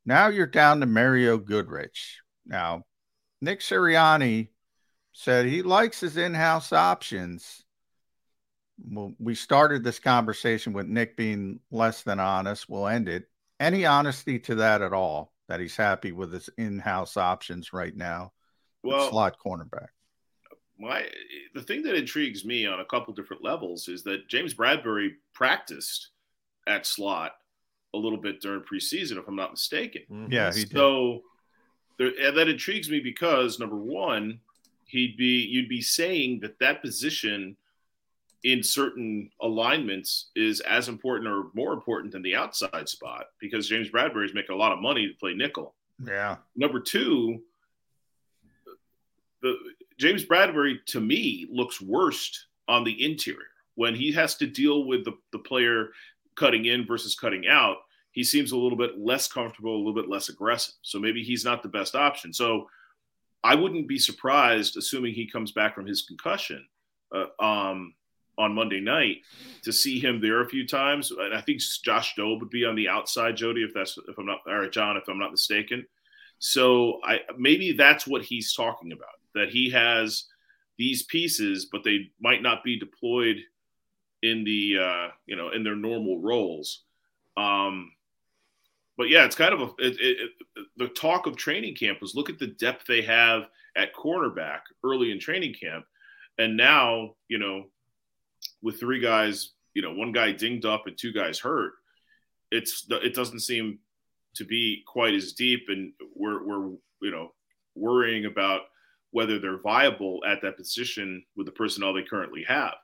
Now you're down to Mario Goodrich. Now, Nick Sirianni said he likes his in house options. Well, we started this conversation with Nick being less than honest. We'll end it. Any honesty to that at all? That he's happy with his in house options right now? Well, slot cornerback. my the thing that intrigues me on a couple different levels is that James Bradberry practiced at slot a little bit during preseason, if I'm not mistaken. Mm-hmm. Yeah, he did. So there, and that intrigues me because number one, he'd be you'd be saying that that position in certain alignments is as important or more important than the outside spot because James Bradberry is making a lot of money to play nickel. Yeah. Number two, the James Bradberry to me looks worst on the interior when he has to deal with the, the player cutting in versus cutting out. He seems a little bit less comfortable, a little bit less aggressive. So maybe he's not the best option. So I wouldn't be surprised, assuming he comes back from his concussion uh, um, on Monday night, to see him there a few times. And I think Josh Jobe would be on the outside, Jody, if that's if I'm not, or John, if I'm not mistaken. So I maybe that's what he's talking about. That he has these pieces, but they might not be deployed in the uh, you know in their normal roles. Um, but yeah, it's kind of a it, it, it, the talk of training camp was look at the depth they have at cornerback early in training camp, and now you know with three guys, you know one guy dinged up and two guys hurt, it's it doesn't seem to be quite as deep, and we're we're you know worrying about whether they're viable at that position with the personnel they currently have.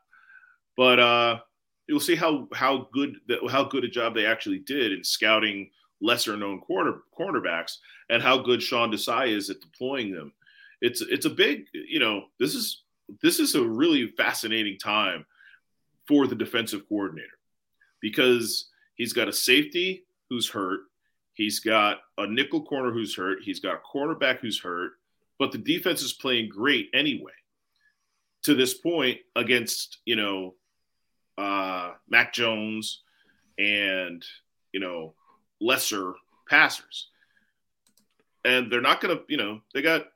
But uh, you'll see how how good how good a job they actually did in scouting lesser known corner cornerbacks and how good Sean Desai is at deploying them. It's it's a big you know this is this is a really fascinating time for the defensive coordinator because he's got a safety who's hurt, he's got a nickel corner who's hurt, he's got a cornerback who's hurt, but the defense is playing great anyway. to this point against you know uh, Mac Jones and you know lesser passers, and they're not going to you know they got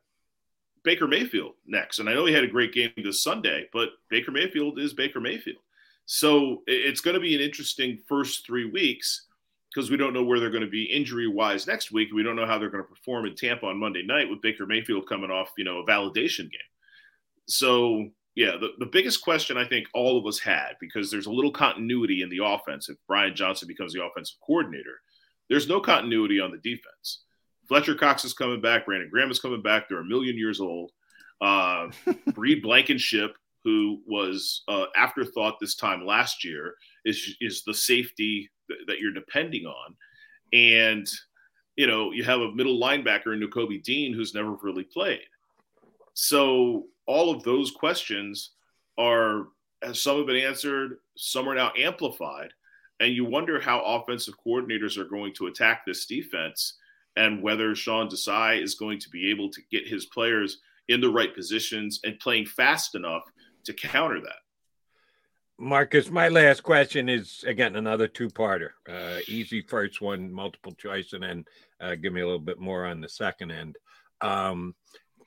Baker Mayfield next, and I know he had a great game this Sunday, but Baker Mayfield is Baker Mayfield, so it's going to be an interesting first three weeks because we don't know where they're going to be injury wise next week. We don't know how they're going to perform in Tampa on Monday night with Baker Mayfield coming off, you know, a validation game. So, yeah, the, the biggest question I think all of us had because there's a little continuity in the offense if Brian Johnson becomes the offensive coordinator. There's no continuity on the defense. Fletcher Cox is coming back. Brandon Graham is coming back. They're a million years old. Uh, <laughs> Reed Blankenship, who was uh, afterthought this time last year, is is the safety that you're depending on. And, you know, you have a middle linebacker in Nakobe Dean who's never really played. So all of those questions are, some have been answered, some are now amplified. And you wonder how offensive coordinators are going to attack this defense and whether Sean Desai is going to be able to get his players in the right positions and playing fast enough to counter that. Marcus, my last question is again another two-parter. Uh, easy first one, multiple choice, and then uh, give me a little bit more on the second end. Um,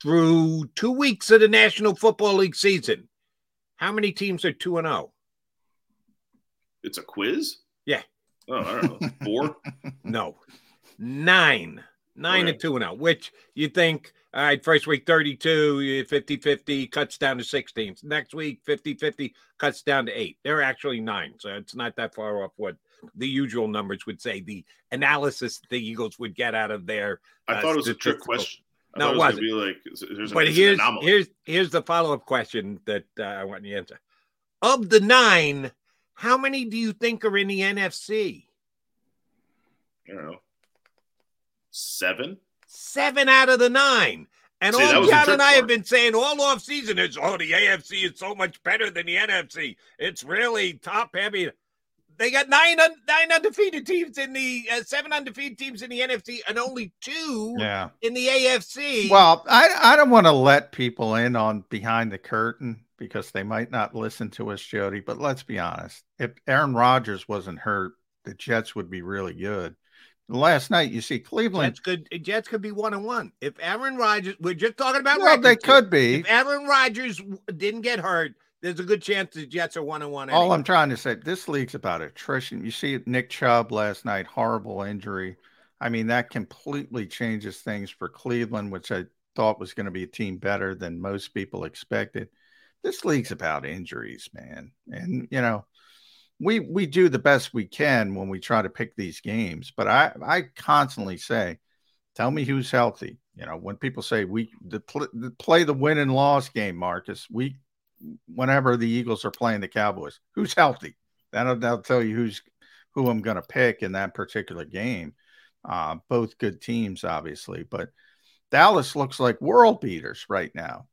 through two weeks of the National Football League season, how many teams are two and zero? Oh? It's a quiz. Yeah. Oh, I don't know. Four. <laughs> no, nine. Nine okay. and two and zero. Oh, which you think all right, first week 32, 50 50, cuts down to 16. Next week, 50 50, cuts down to eight. They're actually nine. So it's not that far off what the usual numbers would say. The analysis the Eagles would get out of their. I uh, thought it was a trick question. I no, it, wasn't. Be like, there's but here's, here's, here's the follow up question that uh, I want you to answer. Of the nine, how many do you think are in the NFC? I don't know. Seven? Seven out of the nine. And See, all John and I have been saying all off season is, oh, the AFC is so much better than the NFC. It's really top heavy. They got nine un- nine undefeated teams in the uh, seven undefeated teams in the NFC, and only two yeah. in the AFC. Well, I I don't want to let people in on behind the curtain because they might not listen to us, Jody. But let's be honest: if Aaron Rodgers wasn't hurt, the Jets would be really good last night. You see, Cleveland Jets could Jets could be one and one if Aaron Rodgers. We're just talking about well, they could be. If Aaron Rodgers didn't get hurt, there's a good chance the Jets are one and one. All I'm trying to say, this league's about attrition. You see, Nick Chubb last night, horrible injury. I mean, that completely changes things for Cleveland, which I thought was going to be a team better than most people expected. This league's about injuries, man, and you know we we do the best we can when we try to pick these games. But I I constantly say, tell me who's healthy. You know, when people say we the, the play the win and loss game, Marcus, we whenever the Eagles are playing the Cowboys, who's healthy? That'll, that'll tell you who's who I'm going to pick in that particular game. Uh, both good teams, obviously, but Dallas looks like world beaters right now.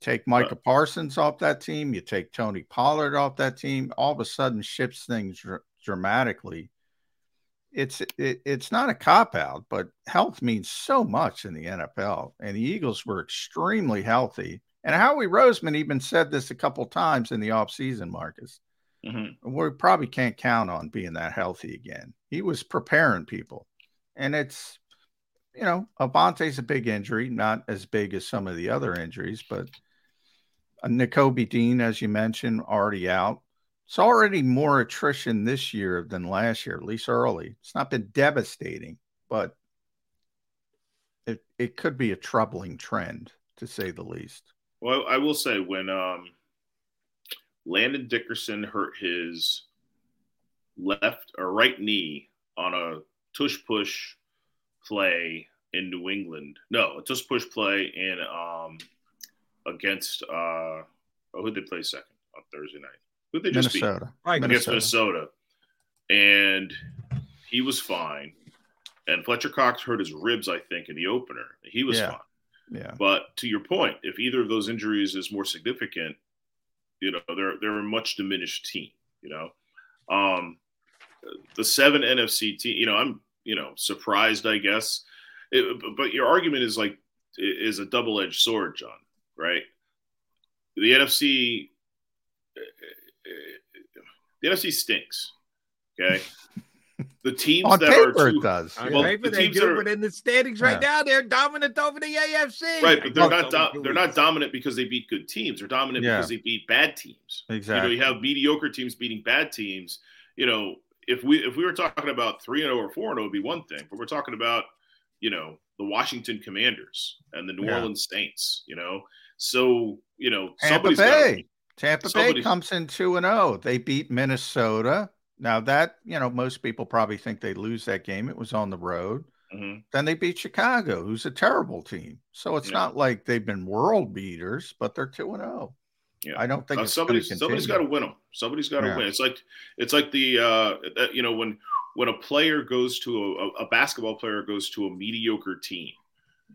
Take Micah Parsons off that team, you take Tony Pollard off that team, all of a sudden shifts things dr- dramatically. It's it, it's not a cop out, but health means so much in the NFL, and the Eagles were extremely healthy. And Howie Roseman even said this a couple times in the offseason, Marcus. Mm-hmm. We probably can't count on being that healthy again. He was preparing people, and it's you know, Avonte's a big injury, not as big as some of the other injuries, but Nakobe Dean, as you mentioned, already out. It's already more attrition this year than last year, at least early. It's not been devastating, but it it could be a troubling trend to say the least. Well, I will say when um, Landon Dickerson hurt his left or right knee on a tush push play in New England. No, a tush push play in um, against uh, oh, who did they play second on Thursday night? Who they just Minnesota. beat? Right, against Minnesota. And he was fine. And Fletcher Cox hurt his ribs, I think, in the opener. He was yeah. fine. Yeah. But to your point, if either of those injuries is more significant, you know, they're they're a much diminished team, you know. Um the seven NFC team, you know, I'm, you know, surprised, I guess. It, but your argument is like is a double-edged sword, John right? the NFC, the NFC stinks. Okay. <laughs> The teams On that paper are it too, does. On well, paper the they teams do, that are- but in the standings right Yeah. now, they're dominant over the AFC. right, but they're not do, they're not dominant because they beat good teams. They're dominant Yeah. because they beat bad teams. Exactly. You know, you have mediocre teams beating bad teams. You know, if we if we were talking about three and zero or four and zero, would be one thing. But we're talking about you know the Washington Commanders and the New Yeah. Orleans Saints. You know, so you know Tampa somebody's gotta- Bay. Tampa Bay comes in 2 and 0. They beat Minnesota. Now that, you know, most people probably think they lose that game. It was on the road. Mhm. Then they beat Chicago, who's a terrible team. So it's Yeah. not like they've been world beaters, but they're 2 and 0. Yeah. I don't think Uh, somebody's somebody's got to win them. Somebody's got to Yeah. win. It's like it's like the uh, that, you know when when a player goes to a, a basketball player goes to a mediocre team.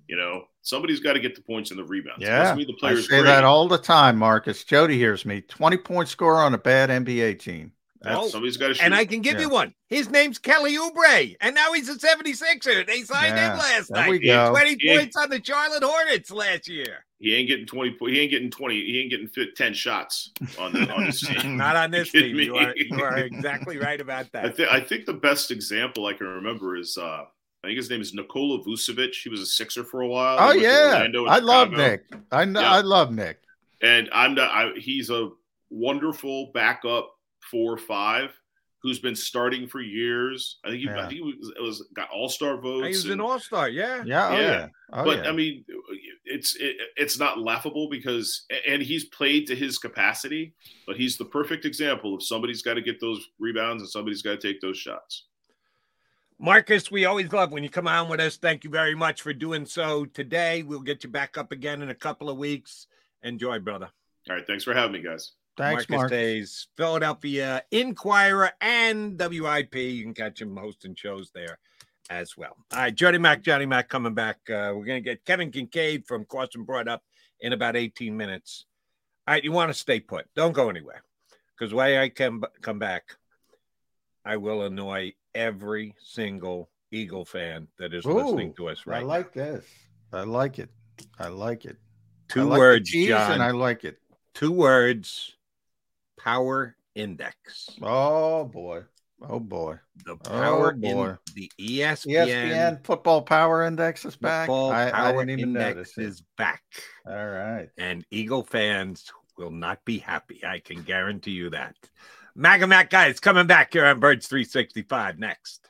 You know, somebody's got to get the points and the rebounds. Yeah, doesn't mean the I player's say great. that all the time, Marcus. Jody hears me. 20 point score on a bad NBA team. That's- somebody's got to shoot. And I can give you one. His name's Kelly Oubre, and now he's a 76er. They signed Yeah, him last there night. we go. 20 Yeah. points on the Charlotte Hornets last year. he ain't getting twenty. He ain't getting twenty. He ain't getting fit, ten shots on the on his team. <laughs> Not on this kidding team. You are, you are exactly right about I that. I think the best example I can remember is uh, I think his name is Nikola Vucevic. He was a Sixer for a while. Oh He went to yeah. I love Nick. I know Yeah. I love Nick. and I'm not. I, he's a wonderful backup four or five who's been starting for years. I think he, I think he was, it was got All Star votes. He's an all star, yeah. Yeah, oh Yeah. yeah. Oh, but yeah. I mean, it's it, it's not laughable because and he's played to his capacity, but he's the perfect example of somebody's got to get those rebounds and somebody's got to take those shots. Marcus, we always love when you come on with us. Thank you very much for doing so today. We'll get you back up again in a couple of weeks. Enjoy, brother. All right, thanks for having me, guys. Thanks, Marcus Mark. Days, Philadelphia Inquirer and WIP. You can catch him hosting shows there as well. All right, Johnny Mac, Johnny Mac coming back. Uh, we're going to get Kevin Kinkead from Crossing Broad up in about 18 minutes. All right, you want to stay put. Don't go anywhere because way I come, come back, I will annoy every single Eagle fan that is listening to us I right now. like this. I like it. I like it. I Two like words, John. and I like it. Two words. Power index. Oh boy. Oh boy. The oh, power oh boy. the ESPN, ESPN Football Power Index is back. Football I, I Power even Index is back, All right. and Eagle fans will not be happy. I can guarantee you that. MAGA Mac guys coming back here on Birds 365 next.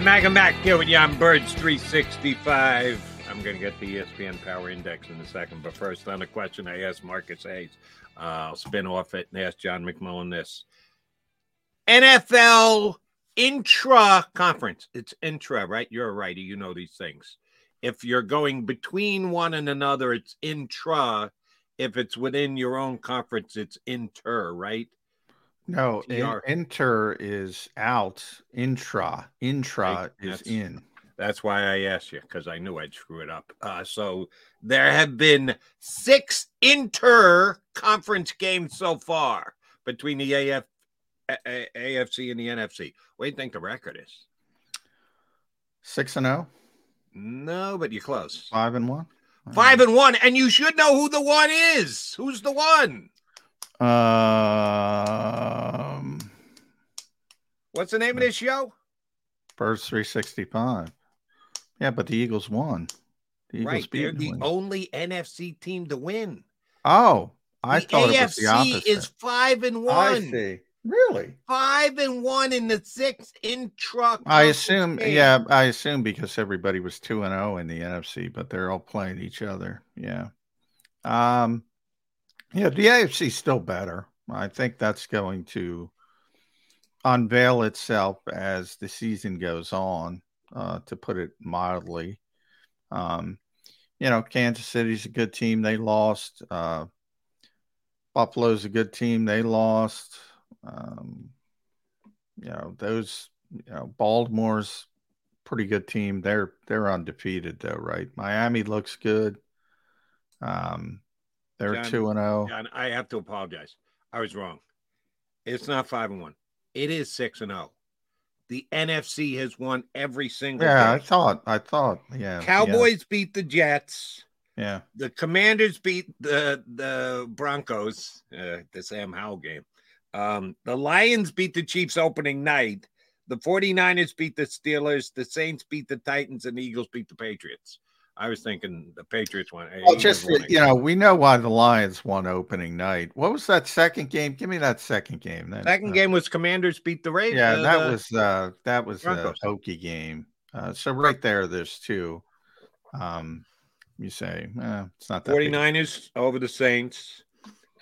got Mac Mac here with you on Birds 365. I'm going to get the ESPN Power Index in a second, but first, on a question I asked Marcus Hayes, uh, I'll spin off it and ask John McMullen this. NFL intra conference. It's intra, right? You're a writer, You know these things. If you're going between one and another, it's intra. If it's within your own conference, it's inter, right? No, in, TR. inter is out. Intra, intra is in. That's why I asked you because I knew I'd screw it up. Uh, so there have been six inter conference games so far between the AF, A- A- AFC and the NFC. What do you think the record is? Six and zero, No, but you're close. five and one. Five and one, and you should know who the one is. Who's the one? Um, What's the name of this show? Birds three sixty five. Yeah, but the Eagles won. The Eagles right, beat they're the England. only NFC team to win. Oh, I the thought AFC it was the opposite. is five and one. I see. Really? Five and one in the sixth truck. I assume, yeah, I assume because everybody was two and zero in the NFC, but they're all playing each other. Yeah, um, yeah, the AFC is still better. I think that's going to unveil itself as the season goes on, uh, to put it mildly. Um, you know, Kansas City's a good team. They lost. Uh, Buffalo's a good team. They lost. Um, you know, those, you know, Baltimore's pretty good team. They're they're undefeated though, right? Miami looks good. Um, they're John- two and oh. zero. John, I have to apologize. I was wrong. It's not five and one. It is six and zero. The NFC has won every single. Yeah, I thought, I thought, yeah. Cowboys beat the Jets. Yeah. The Commanders beat the the Broncos. Uh, the Sam Howell game. Um, the Lions beat the Chiefs opening night. The 49ers beat the Steelers. The Saints beat the Titans, and the Eagles beat the Patriots. I was thinking the Patriots won. Well, just you know, we know why the Lions won opening night. What was that second game? Give me that second game. That, Second uh, game was Commanders beat the Ravens. Yeah, that was uh that was a hokey game. Uh, so right there, there's two. Um, you say, eh, it's not that. big. 49ers over the Saints.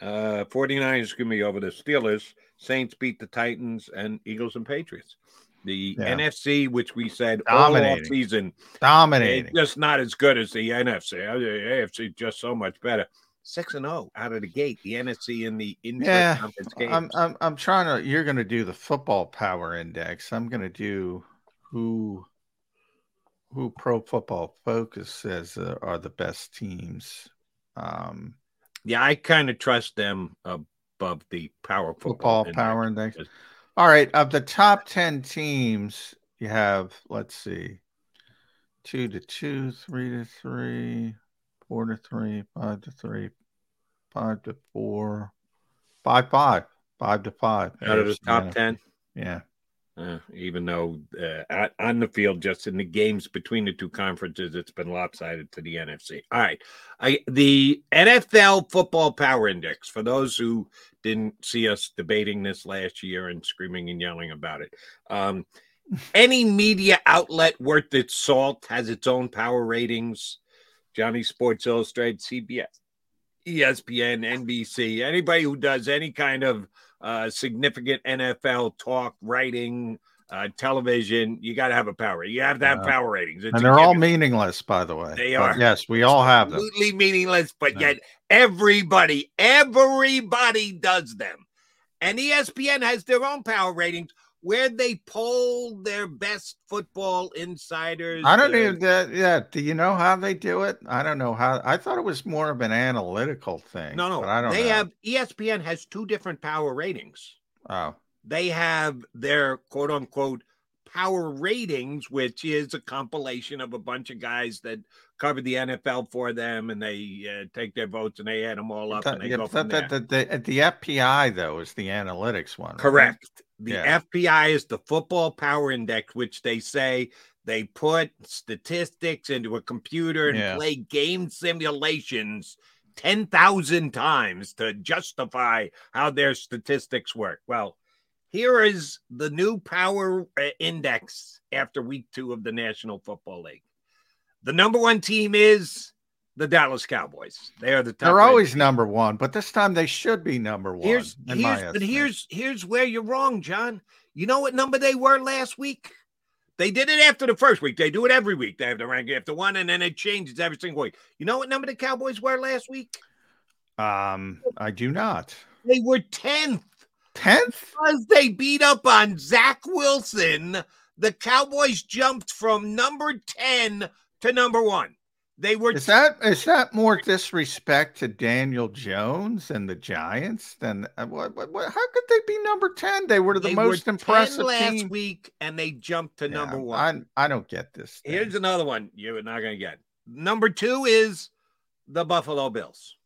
Uh, 49ers give me over the Steelers. Saints beat the Titans and Eagles and Patriots. The Yeah. NFC, which we said all Dominating. season, Dominating. just not as good as the NFC. Uh, The AFC just so much better. Six and zero out of the gate. The NFC in the Yeah. I'm, I'm I'm trying to. You're going to do the football power index. I'm going to do who who Pro Football Focus says uh, are the best teams. Um, yeah, I kind of trust them above the power football football, power index. All right, of the top ten teams, you have let's see, two to two, three to three, four to three, five to three, five to four, five five, five to five. out of the top ten. Yeah. Uh, even though uh, at, on the field, just in the games between the two conferences, it's been lopsided to the NFC. All right, I the NFL Football Power Index. For those who didn't see us debating this last year and screaming and yelling about it, um, <laughs> any media outlet worth its salt has its own power ratings. Johnny Sports Illustrated, CBS, ESPN, NBC, anybody who does any kind of uh, significant NFL talk, writing, uh, television, you got to have a power. You have to have Uh, power ratings. It's and they're all meaningless, by the way. They But are. yes, we all have them. absolutely meaningless, but Yeah. yet everybody, everybody does them. And ESPN has their own power ratings where they poll their best football insiders. I don't even. That, yeah. Do you know how they do it? I don't know how. I thought it was more of an analytical thing. No, no. but I don't they know. have ESPN has two different power ratings. Oh, They have their quote unquote power ratings, which is a compilation of a bunch of guys that cover the NFL for them, and they uh, take their votes and they add them all up and they yeah, go from that- there. that- the, the FPI though is the analytics one. right? Correct. The Yeah. FPI is the Football Power Index, which they say they put statistics into a computer and Yeah. play game simulations 10,000 times to justify how their statistics work. Well, here is the new power uh, index after week two of the National Football League. The number one team is the Dallas Cowboys. They are the top. They're always number one, but this time they should be number one. Here's here's but here's here's where you're wrong, John. You know what number they were last week? They did it after the first week. They do it every week. They have the ranking after one, and then it changes every single week. You know what number the Cowboys were last week? Um, I do not. They were tenth. Tenth? Because they beat up on Zach Wilson, the Cowboys jumped from number 10 to number one. They were Is that is that more disrespect to Daniel Jones and the Giants than uh, what, what, what, how could they be number ten? They were the they most were 10 impressive last team. week, and they jumped to Yeah, number one. I I don't get this. thing. Here's another one you're not going to get. Number two is the Buffalo Bills.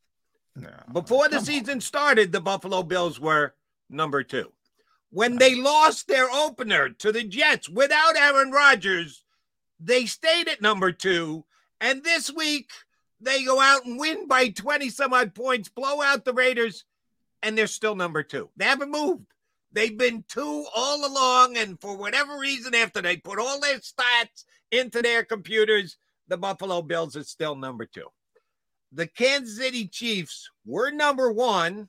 Before the season started, the Buffalo Bills were number two. When they lost their opener to the Jets without Aaron Rodgers, they stayed at number two. And this week, they go out and win by 20 some odd points, blow out the Raiders, and they're still number two. They haven't moved. They've been two all along. And for whatever reason, after they put all their stats into their computers, the Buffalo Bills are still number two. The Kansas City Chiefs were number one,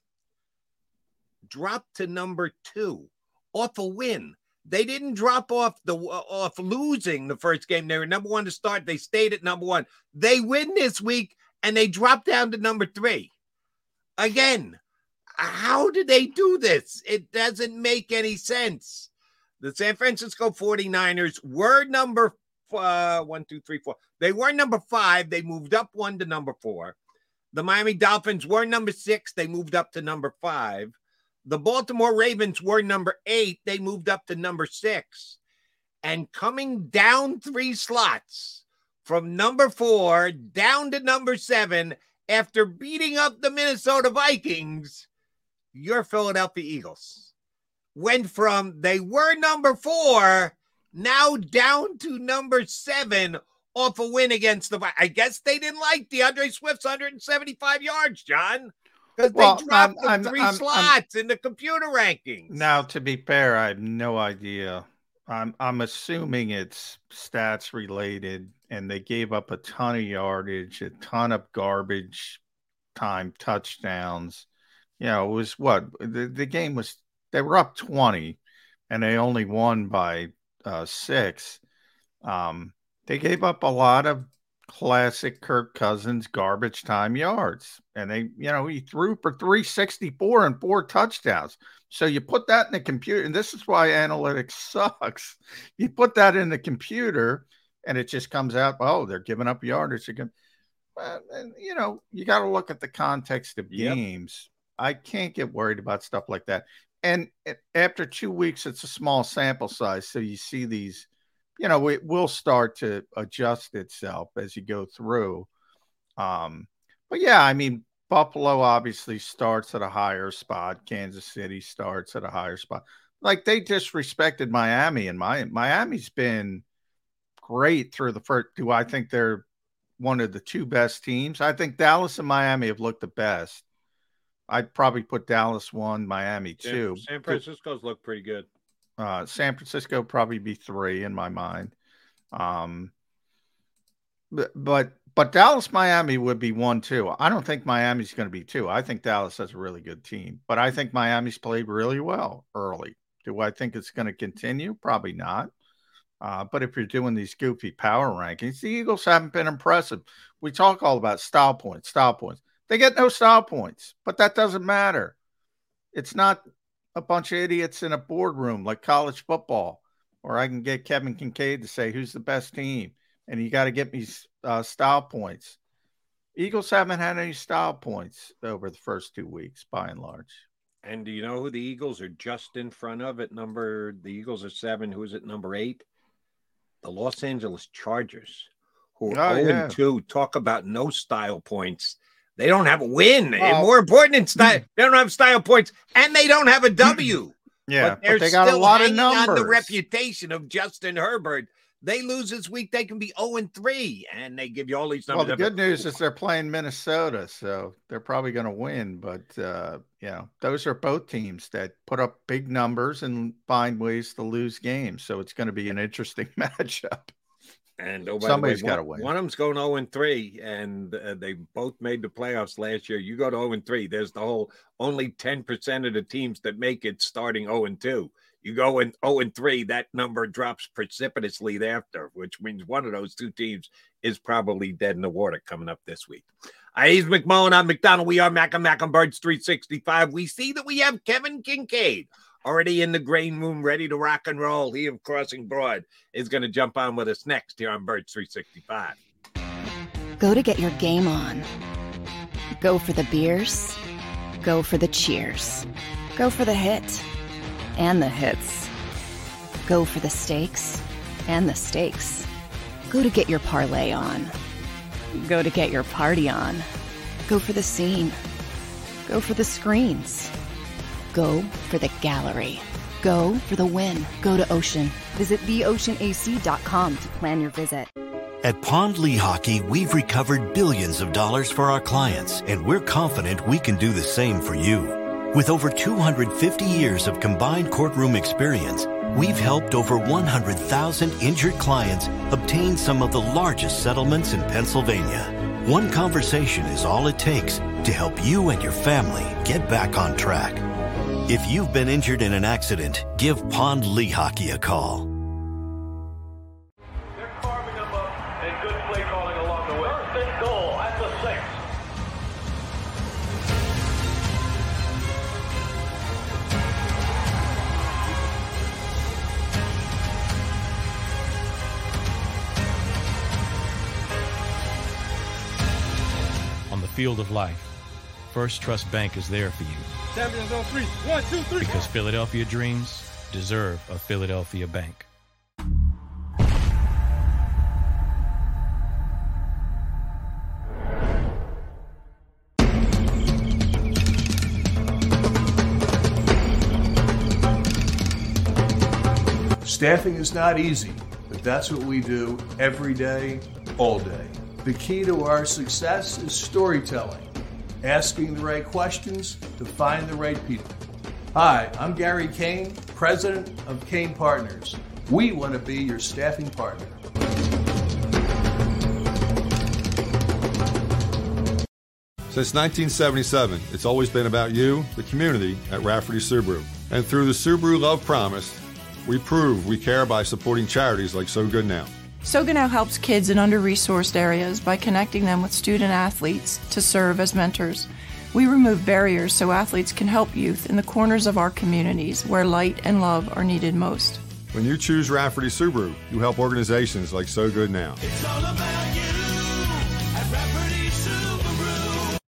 dropped to number two off a win. They didn't drop off the off losing the first game. They were number one to start. They stayed at number one. They win this week and they drop down to number three. Again, how did they do this? It doesn't make any sense. The San Francisco 49ers were number uh, one, two, three, four. They were number five. They moved up one to number four. The Miami Dolphins were number six. They moved up to number five. The Baltimore Ravens were number eight. They moved up to number six. And coming down three slots from number four down to number seven after beating up the Minnesota Vikings, your Philadelphia Eagles went from they were number four now down to number seven off a win against the. I guess they didn't like D'Andre Swift's 175 yards, John, because Well, they dropped I'm- the I'm- 3 I'm- I'm- slots in the computer rankings. Now, to be fair, I have no idea. I'm I'm assuming it's stats related, and they gave up a ton of yardage, a ton of garbage time touchdowns. You know, it was what the, the game was. They were up twenty, and they only won by uh, six. Um, they gave up a lot of classic Kirk Cousins garbage time yards. And they, you know, he threw for 364 and four touchdowns. So you put that in the computer, and this is why analytics <laughs> sucks. You put that in the computer, and it just comes out, oh, they're giving up yardage. They're well, and, you know, you got to look at the context of Yep. games. I can't get worried about stuff like that. And eh, after two weeks, it's a small sample size. So you see these, you know, it will start to adjust itself as you go through. Um, but yeah, I mean, Buffalo obviously starts at a higher spot. Kansas City starts at a higher spot. Like they disrespected Miami, and my Miami's been great through the first. Do I think they're one of the two best teams? I think Dallas and Miami have looked the best. I'd probably put Dallas one, Miami two. San Francisco's look pretty good. Uh, San Francisco probably be three in my mind. Um, but but but Dallas Miami would be one too. I don't think Miami's going to be two. I think Dallas has a really good team, but I think Miami's played really well early. Do I think it's going to continue? Probably not. Uh, but if you're doing these goofy power rankings, the Eagles haven't been impressive. We talk all about style points, style points. They get no style points, but that doesn't matter. It's not a bunch of idiots in a boardroom like college football, or I can get Kevin Kinkead to say who's the best team, and you got to get me uh, style points. Eagles haven't had any style points over the first two weeks, by and large. And do you know who the Eagles are just in front of at number? The Eagles are seven. Who's at number eight? The Los Angeles Chargers, who are Oh, 0 yeah. and 2. Talk about no style points. They don't have a win. And More important than style, <clears throat> they don't have style points, and they don't have a <clears throat> W. Yeah, but they're but they got a still lot of hanging on the reputation of Justin Herbert. They lose this week, they can be 0 and 3, and they give you all these numbers. Well, the good news is they're playing Minnesota, so they're probably going to win. But uh, you know, those are both teams that put up big numbers and find ways to lose games. So it's going to be an interesting <laughs> matchup. And oh, Somebody's gotta one, win. One of them's going 0 and 3, and uh, they both made the playoffs last year. You go to 0 and 3, there's the whole only 10% of the teams that make it starting 0 and 2. You go in 0 and 3, that number drops precipitously thereafter, which means one of those two teams is probably dead in the water coming up this week. Uh, he's McMullen. I'm McDonald. We are Mac and Mac on Birds 365. We see that we have Kevin Kinkead already in the grain room, ready to rock and roll. He of Crossing Broad is going to jump on with us next here on Birds 365. Go to get your game on. Go for the beers. Go for the cheers. Go for the hit and the hits. Go for the stakes and the stakes. Go to get your parlay on. Go to get your party on. Go for the scene. Go for the screens. Go for the gallery. Go for the win. Go to Ocean. Visit theoceanac.com to plan your visit. At Pond Lehocky, we've recovered billions of dollars for our clients, and we're confident we can do the same for you. With over 250 years of combined courtroom experience, we've helped over 100,000 injured clients obtain some of the largest settlements in Pennsylvania. One conversation is all it takes to help you and your family get back on track. If you've been injured in an accident, give Pond Lehocky a call. And good play calling along the way. First and goal at the six. On the field of life, First Trust Bank is there for you Champions on three. One, two, three. because Philadelphia dreams deserve a Philadelphia bank. Staffing is not easy, but that's what we do every day, all day. The key to our success is storytelling, asking the right questions to find the right people. Hi, I'm Gary Kane, president of Kane Partners. We want to be your staffing partner. Since 1977, it's always been about you, the community, at Rafferty Subaru. And through the Subaru Love Promise, we prove we care by supporting charities like So Good Now. Soga now helps kids in under resourced areas by connecting them with student athletes to serve as mentors. We remove barriers so athletes can help youth in the corners of our communities where light and love are needed most. When you choose Rafferty Subaru, you help organizations like So Good Now.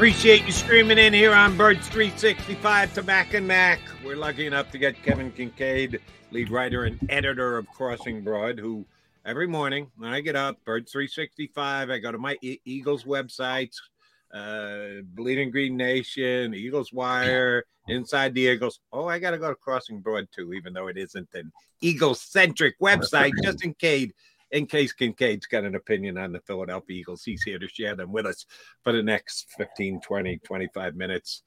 Appreciate you streaming in here on Birds 365 to Mac and Mac. We're lucky enough to get Kevin Kinkead, lead writer and editor of Crossing Broad, who every morning when I get up, Birds 365, I go to my E- Eagles websites, uh, Bleeding Green Nation, Eagles Wire, Inside the Eagles. Oh, I got to go to Crossing Broad too, even though it isn't an Eagles centric website, just in case in case Kinkead's got an opinion on the Philadelphia Eagles, he's here to share them with us for the next 15, 20, 25 minutes.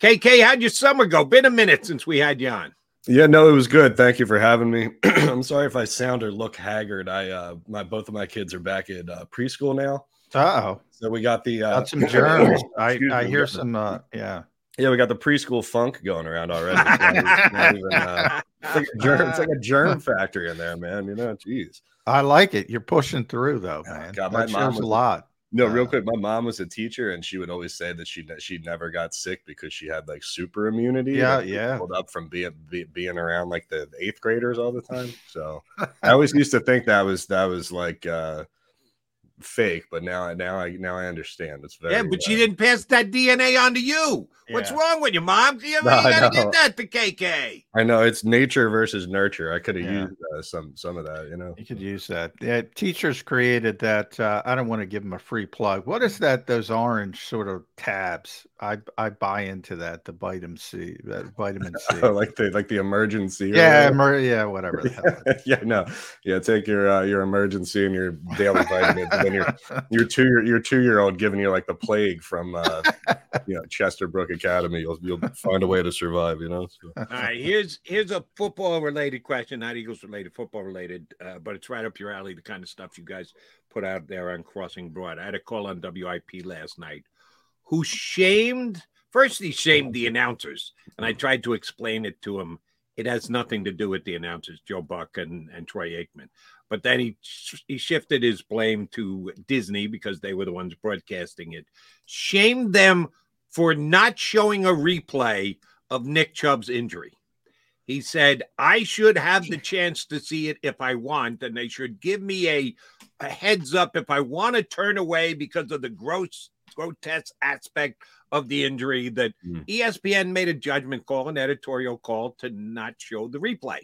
KK, how'd your summer go? Been a minute since we had you on. Yeah, no, it was good. Thank you for having me. <clears throat> I'm sorry if I sound or look haggard. I uh my both of my kids are back in uh, preschool now. Uh-oh. So we got the uh Got some germs. <coughs> I, I hear some uh yeah. Yeah, we got the preschool funk going around already. It's not even- not even, uh, it's like a germ, it's like a germ <laughs> factory in there, man. You know, jeez. I like it. You're pushing through though, man. God, that my mom shows a lot. No, real quick, my mom was a teacher, and she would always say that she she never got sick because she had like super immunity. Yeah, yeah. Pulled up from being be, being around like the eighth graders all the time. So <laughs> I always used to think that was that was like uh fake, but now I now I now I understand. It's very Yeah, but she didn't pass that DNA on to you. What's wrong with you, mom? You, <laughs> No, I gotta get that to KK. I know it's nature versus nurture. I could have Yeah. used uh, some some of that, you know. You could use that. Yeah, teachers created that. Uh, I don't want to give them a free plug. What is that? Those orange sort of tabs. I I buy into that. The vitamin C, that vitamin C. Oh, <laughs> like the like the emergency. yeah, emer- yeah, whatever. The hell. <laughs> yeah, no, yeah. Take your uh, your emergency and your daily vitamins, then your your two year your two year old giving you like the plague from uh, you know Chesterbrook Academy. You'll you'll find a way to survive. You know. So. All right, here's here's a football related question, not Eagles related, football related, uh, but it's right up your alley. The kind of stuff you guys put out there on Crossing Broad. I had a call on WIP last night, who shamed first he shamed the announcers, and I tried to explain it to him. It has nothing to do with the announcers, Joe Buck and and Troy Aikman. But then he he shifted his blame to Disney because they were the ones broadcasting it. Shamed them for not showing a replay of Nick Chubb's injury. He said, I should have the <laughs> chance to see it if I want, and they should give me a, a heads up if I want to turn away because of the gross, grotesque aspect of the injury. That hmm. E ESPN made a judgment call, an editorial call to not show the replay.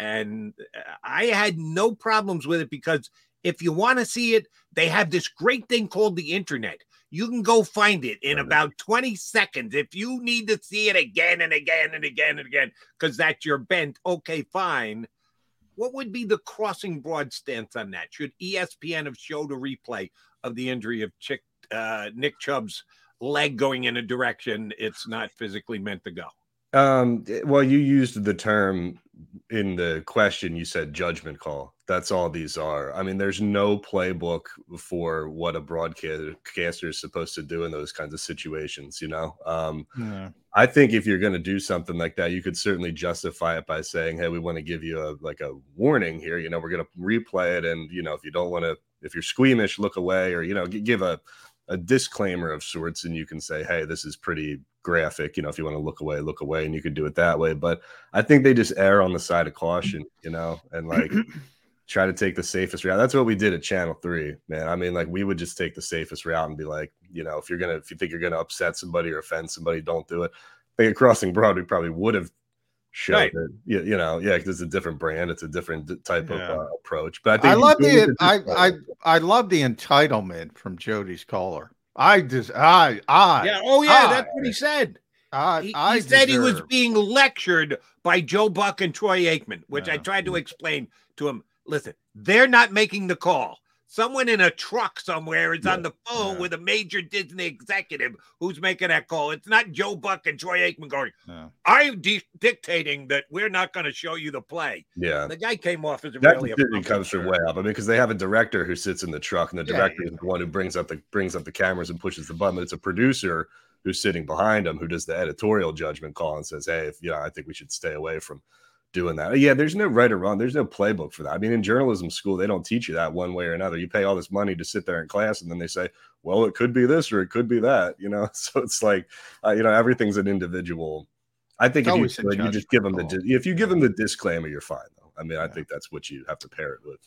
And uh, I had no problems with it because if you want to see it, they have this great thing called the internet. You can go find it in about 20 seconds. If you need to see it again and again and again and again, because that's your bent, okay, fine. What would be the crossing broad stance on that? Should ESPN have showed a replay of the injury of Chick, uh, Nick Chubb's leg going in a direction it's not physically meant to go? Um, well, you used the term in the question. You said judgment call. That's all these are. I mean, there's no playbook for what a broadcaster is supposed to do in those kinds of situations. You know, um, Yeah. I think if you're going to do something like that, you could certainly justify it by saying, "Hey, we want to give you a like a warning here. You know, we're going to replay it, and you know, if you don't want to, if you're squeamish, look away, or you know, give a a disclaimer of sorts, and you can say, "Hey, this is pretty graphic. You know, if you want to look away, look away, and you could do it that way." But I think they just err on the side of caution, you know, and like <clears throat> try to take the safest route. That's what we did at Channel Three, man. I mean, like we would just take the safest route and be like, you know, if you're gonna, if you think you're gonna upset somebody or offend somebody, don't do it. I think at Crossing Broad, we probably would have showed Right. it. You, you know, yeah, because it's a different brand, it's a different type Yeah. of uh, approach. But I think I love you do it the I I I love the entitlement from Jody's caller. I just I I Yeah. Oh, yeah. I, that's what he said. I, He, I he said he was being lectured by Joe Buck and Troy Aikman, which I tried to explain to him. Listen, they're not making the call. Someone in a truck somewhere is on the phone with a major Disney executive who's making that call. It's not Joe Buck and Troy Aikman going, I'm di- dictating that we're not going to show you the play. Yeah. The guy came off as a That really decision comes from way up. I mean, because they have a director who sits in the truck, and the Yeah, director is the one who brings up the brings up the cameras and pushes the button. But it's a producer who's sitting behind him who does the editorial judgment call and says, "Hey, if you know, I think we should stay away from doing that." Yeah, there's no right or wrong. There's no playbook for that. I mean, in journalism school, they don't teach you that one way or another. You pay all this money to sit there in class, and then they say, "Well, it could be this or it could be that." You know, <laughs> so it's like, uh, you know, everything's an individual. I think if you, always a do it, you just give them the if you give them the disclaimer, you're fine though. I mean, I think that's what you have to pair it with.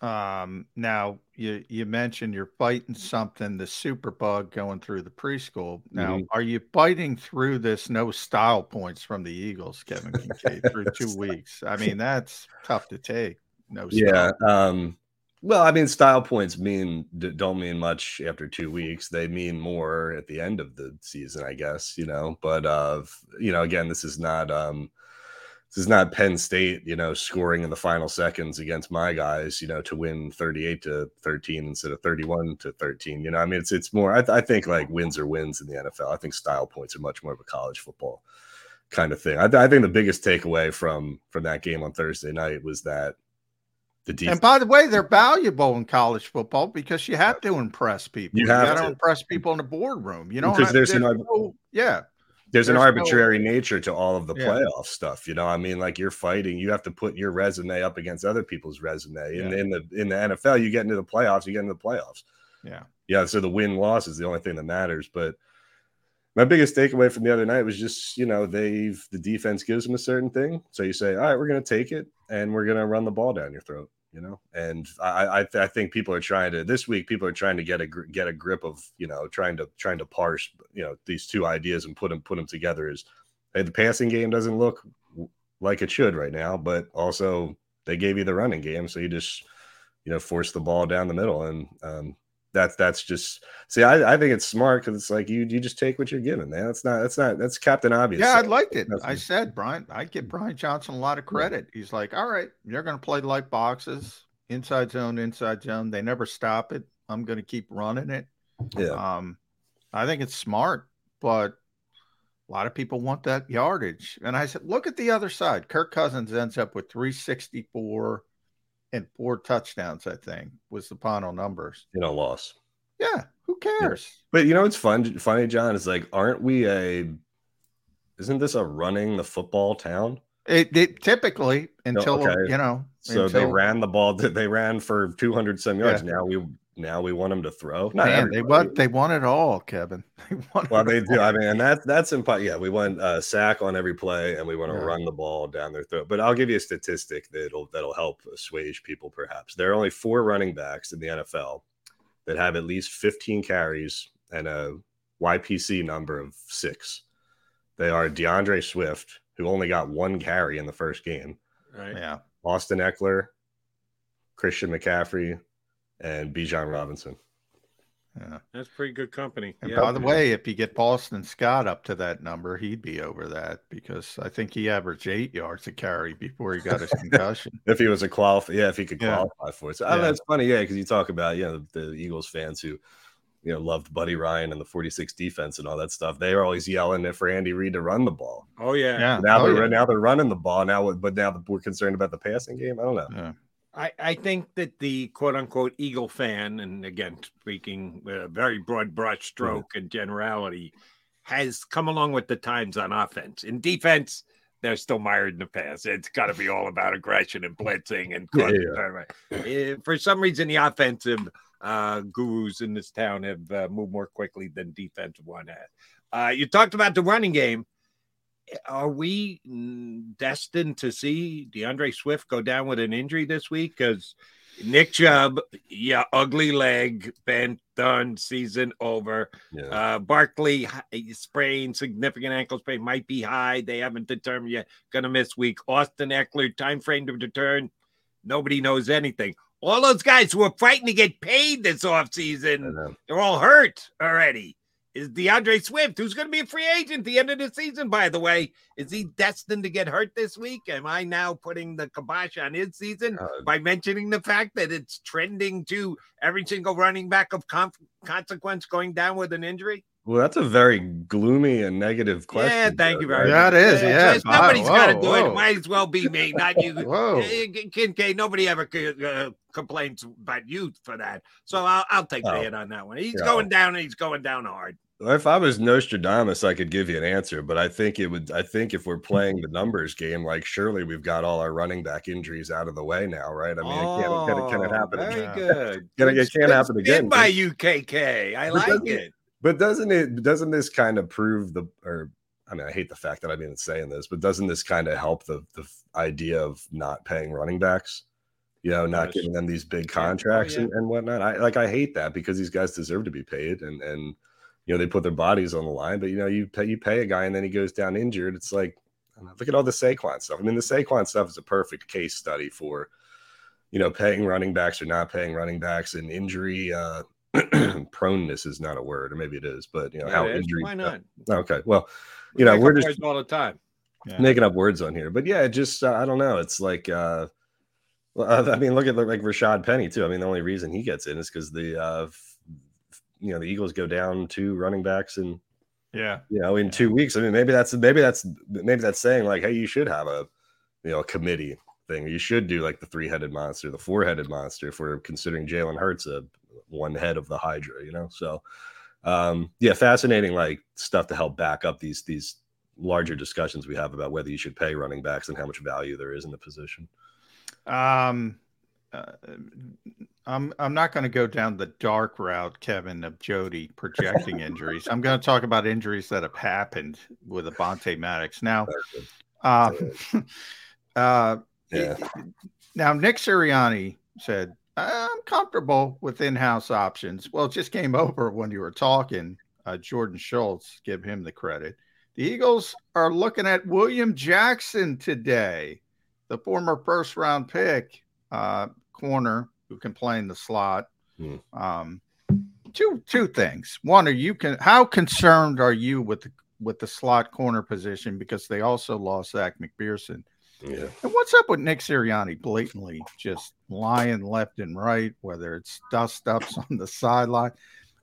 Um, now you you mentioned you're fighting something, the super bug going through the preschool. Now, Mhm. are you fighting through this no style points from the Eagles, Kevin Kinkead, through <laughs> two weeks? I mean, that's tough to take. No Yeah. Um, well, I mean, style points mean don't mean much after two weeks. They mean more at the end of the season, I guess. You know, but uh, you know, again, this is not um, this is not Penn State, you know, scoring in the final seconds against my guys, you know, to win 38 to 13 instead of 31 to 13. You know, I mean, it's it's more. I, th- I think like wins are wins in the NFL. I think style points are much more of a college football kind of thing. I, th- I think the biggest takeaway from from that game on Thursday night was that the defense. And by the way, they're valuable in college football because you have to impress people. You have got to impress people in the boardroom. You know, Because there's an- no, yeah. There's, an There's no- arbitrary nature to all of the Yeah. playoff stuff. You know, I mean, like you're fighting, you have to put your resume up against other people's resume. And in the in the NFL, you get into the playoffs, you get into the playoffs. Yeah. Yeah. So the win loss is the only thing that matters. But my biggest takeaway from the other night was just, you know, they've the defense gives them a certain thing. So you say, all right, we're gonna take it and we're gonna run the ball down your throat. You know, and I I, I think people are trying to this week. People are trying to get a get a grip of you know trying to trying to parse you know these two ideas and put them put them together. Is hey, the passing game doesn't look like it should right now, but also they gave you the running game, so you just you know force the ball down the middle, and um, that's that's just see. I, I think it's smart because it's like you you just take what you're given, man. That's not that's not that's Captain Obvious. Yeah, I liked it. I said, Brian, I give Brian Johnson a lot of credit. He's like, all right, you're going to play light boxes, inside zone, inside zone. They never stop it. I'm going to keep running it. Yeah. Um, I think it's smart, but a lot of people want that yardage. And I said, look at the other side. Kirk Cousins ends up with 364 and four touchdowns, I think, was the final numbers. you know loss. Yeah, who cares? But you know what's fun, funny, John, is like, aren't we a? Isn't this a running the football town? It, it typically oh, until okay. you know. So they ran the ball. <laughs> They ran for two hundred some yards. Yeah. Now we now we want them to throw. Not Man, they want they want it all, Kevin. <laughs> They want Well, it they do. I mean, and that's that's important. Yeah, we want a sack on every play, and we want to Yeah. run the ball down their throat. But I'll give you a statistic that'll that'll help assuage people. Perhaps there are only four running backs in the NFL that have at least 15 carries and a YPC number of six. They are D'Andre Swift, who only got one carry in the first game. Right. Yeah. Austin Ekeler, Christian McCaffrey, and Bijan Robinson. Yeah. That's pretty good company. And Yeah. by the way, if you get Boston Scott up to that number, he'd be over that because I think he averaged eight yards a carry before he got his <laughs> concussion. if he was a qualify, yeah, if he could Yeah. qualify for it. So I Yeah. that's funny, yeah, because you talk about you know the, the Eagles fans who you know loved Buddy Ryan and the 46 defense and all that stuff. They were always yelling for Andy Reid to run the ball. Oh yeah. Yeah. Now Oh, they're yeah. now they're running the ball now, but now we're concerned about the passing game. I don't know. I, I think that the quote unquote Eagle fan, and again, speaking with a very broad brush stroke and generality, has come along with the times on offense. In defense, they're still mired in the past. It's got to be all about aggression and blitzing and Yeah, yeah. Eh, for some reason, the offensive uh, gurus in this town have uh, moved more quickly than defensive one has. Uh, you talked about the running game. Are we destined to see D'Andre Swift go down with an injury this week? Because Nick Chubb, yeah, ugly leg, bent, done, season over. Yeah. Uh, Barkley sprain, significant ankle sprain, might be high. They haven't determined yet. Going to miss week. Austin Ekeler, time frame to return. Nobody knows anything. All those guys who are fighting to get paid this offseason, they're all hurt already. Is D'Andre Swift, who's going to be a free agent at the end of the season, by the way, is he destined to get hurt this week? Am I now putting the kibosh on his season by mentioning the fact that it's trending to every single running back of conf- consequence going down with an injury? Well, that's a very gloomy and negative question. Yeah, thank you very right? much. Yeah, it is, yeah. Just Somebody's Wow, got to whoa, do it. whoa. It might as well be me, not you. <laughs> Whoa. Kinkead, nobody ever uh, complains about you for that. So I'll, I'll take the Oh. hit on that one. He's Yeah. going down and he's going down hard. Well, If I was Nostradamus, I could give you an answer, but I think it would. I think if we're mm-hmm. playing the numbers game, like surely we've got all our running back injuries out of the way now, right? I mean, it can't, can, it, can it oh, happen Oh, Very again? good. <laughs> Can it, it can't happen again. by can- you, KK. I But like doesn't it. But doesn't it? Doesn't this kind of prove the? Or I mean, I hate the fact that I'm even saying this, but doesn't this kind of help the the idea of not paying running backs? You know, not giving them these big Oh, contracts yeah. and, and whatnot. I like I hate that because these guys deserve to be paid and and you know they put their bodies on the line. But you know, you pay you pay a guy and then he goes down injured. It's like I don't know, look at all the Saquon stuff. I mean, the Saquon stuff is a perfect case study for you know paying running backs or not paying running backs and injury uh <clears throat> proneness is not a word, or maybe it is, but you know Yeah, how it is. injury. Why not? Okay, well, We you know we're just all the time. Yeah. making up words on here, but yeah, just uh, I don't know. It's like uh, <laughs> I mean, look at like Rashaad Penny too. I mean, the only reason he gets in is because the uh, f- you know the Eagles go down two running backs and Yeah. you know in two weeks. I mean, maybe that's maybe that's maybe that's saying like, hey, you should have a you know a committee thing. You should do like the three headed monster, the four headed monster if we're considering Jalen Hurts a one head of the Hydra. You know, so um, yeah, fascinating like stuff to help back up these these larger discussions we have about whether you should pay running backs and how much value there is in the position. Um, uh, I'm I'm not going to go down the dark route, Kevin, of Jody projecting injuries. I'm going to talk about injuries that have happened with Avonte Maddox. Now, uh, <laughs> uh, Yeah. now Nick Sirianni said, "I'm comfortable with in-house options." Well, it just came <laughs> over when you were talking. Uh, Jordan Schultz, give him the credit. The Eagles are looking at William Jackson today, the former first-round pick uh, corner who can play in the slot. Hmm. Um, two two things. One, are you can how concerned are you with the with the slot corner position because they also lost Zech McPhearson? Yeah. And what's up with Nick Sirianni blatantly just lying left and right, whether it's dust ups <laughs> on the sideline?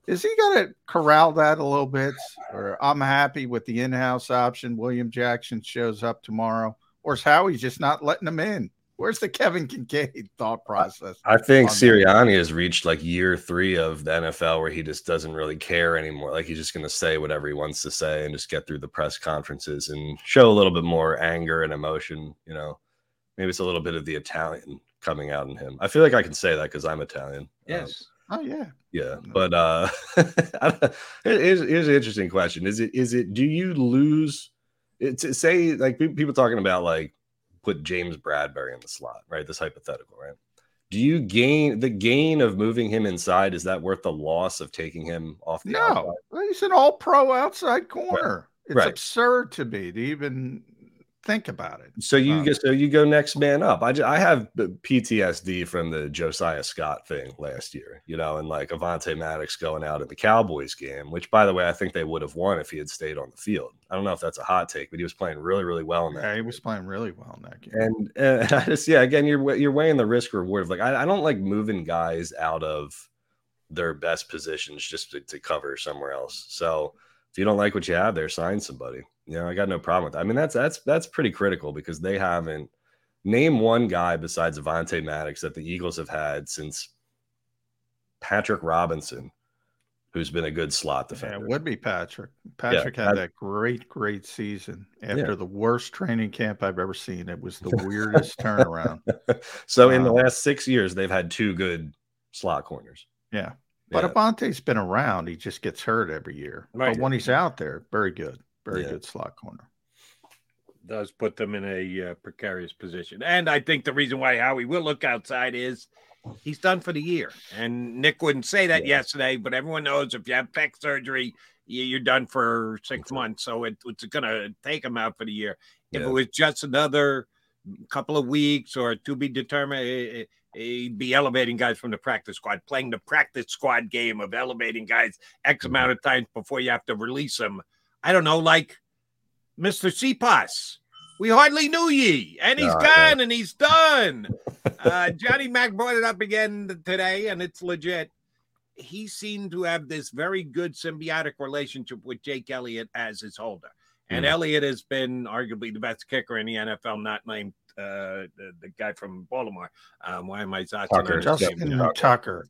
Is he going to corral that a little bit? Or I'm happy with the in house option. William Jackson shows up tomorrow. Or is Howie just not letting him in? Where's the Kevin Kinkead thought process? I think on that? Sirianni has reached like year three of the NFL where he just doesn't really care anymore. Like he's just going to say whatever he wants to say and just get through the press conferences and show a little bit more anger and emotion. You know, maybe it's a little bit of the Italian coming out in him. I feel like I can say that because I'm Italian. Yes. Oh yeah. Yeah, but uh, <laughs> here's, here's an interesting question: Is it is it do you lose? It's to say like people talking about like put James Bradberry in the slot, right? This hypothetical, right? Do you gain the gain of moving him inside? Is that worth the loss of taking him off the? No, well, he's an all pro outside corner. It's Right. absurd to me to even think about it. So you Um, so you go next man up. I, ju- I have PTSD from the Josiah Scott thing last year, you know, and like Avonte Maddox going out in the Cowboys game, which by the way I think they would have won if he had stayed on the field. I don't know if that's a hot take, but he was playing really really well in that. Yeah, he was playing really well in that game. And uh, <laughs> I just yeah, again you're you're weighing the risk reward of like I, I don't like moving guys out of their best positions just to, to cover somewhere else. So if you don't like what you have there, sign somebody. Know, I got no problem with that. I mean, that's that's that's pretty critical because they haven't name one guy besides Avonte Maddox that the Eagles have had since Patrick Robinson, who's been a good slot Yeah, defender. it would be Patrick. Patrick had I- that great, great season after Yeah. the worst training camp I've ever seen. It was the <laughs> weirdest turnaround. so in the Um, last six years, they've had two good slot corners. Yeah. But Yeah. Avonte's been around. He just gets hurt every year. Right. But when he's out there, very good. Very Yeah. good slot corner. does put them in a uh, precarious position. And I think the reason why Howie will look outside is he's done for the year. And Nick wouldn't say that yesterday, but everyone knows if you have pec surgery, you- you're done for six months. So it, it's going to take him out for the year. If Yeah. it was just another couple of weeks or to be determined, eh, eh, he'd be elevating guys from the practice squad, playing the practice squad game of elevating guys X Mm-hmm. amount of times before you have to release them. I don't know, like Mr. Siposs. We hardly knew ye, and he's No, I gone and he's done. <laughs> uh, Johnny Mac brought it up again today, and it's legit. He seemed to have this very good symbiotic relationship with Jake Elliott as his holder. And Mm. Elliott has been arguably the best kicker in the NFL, not named uh, the, the guy from Baltimore. Um, why am I Zotching Tucker. on Justin name? Tucker.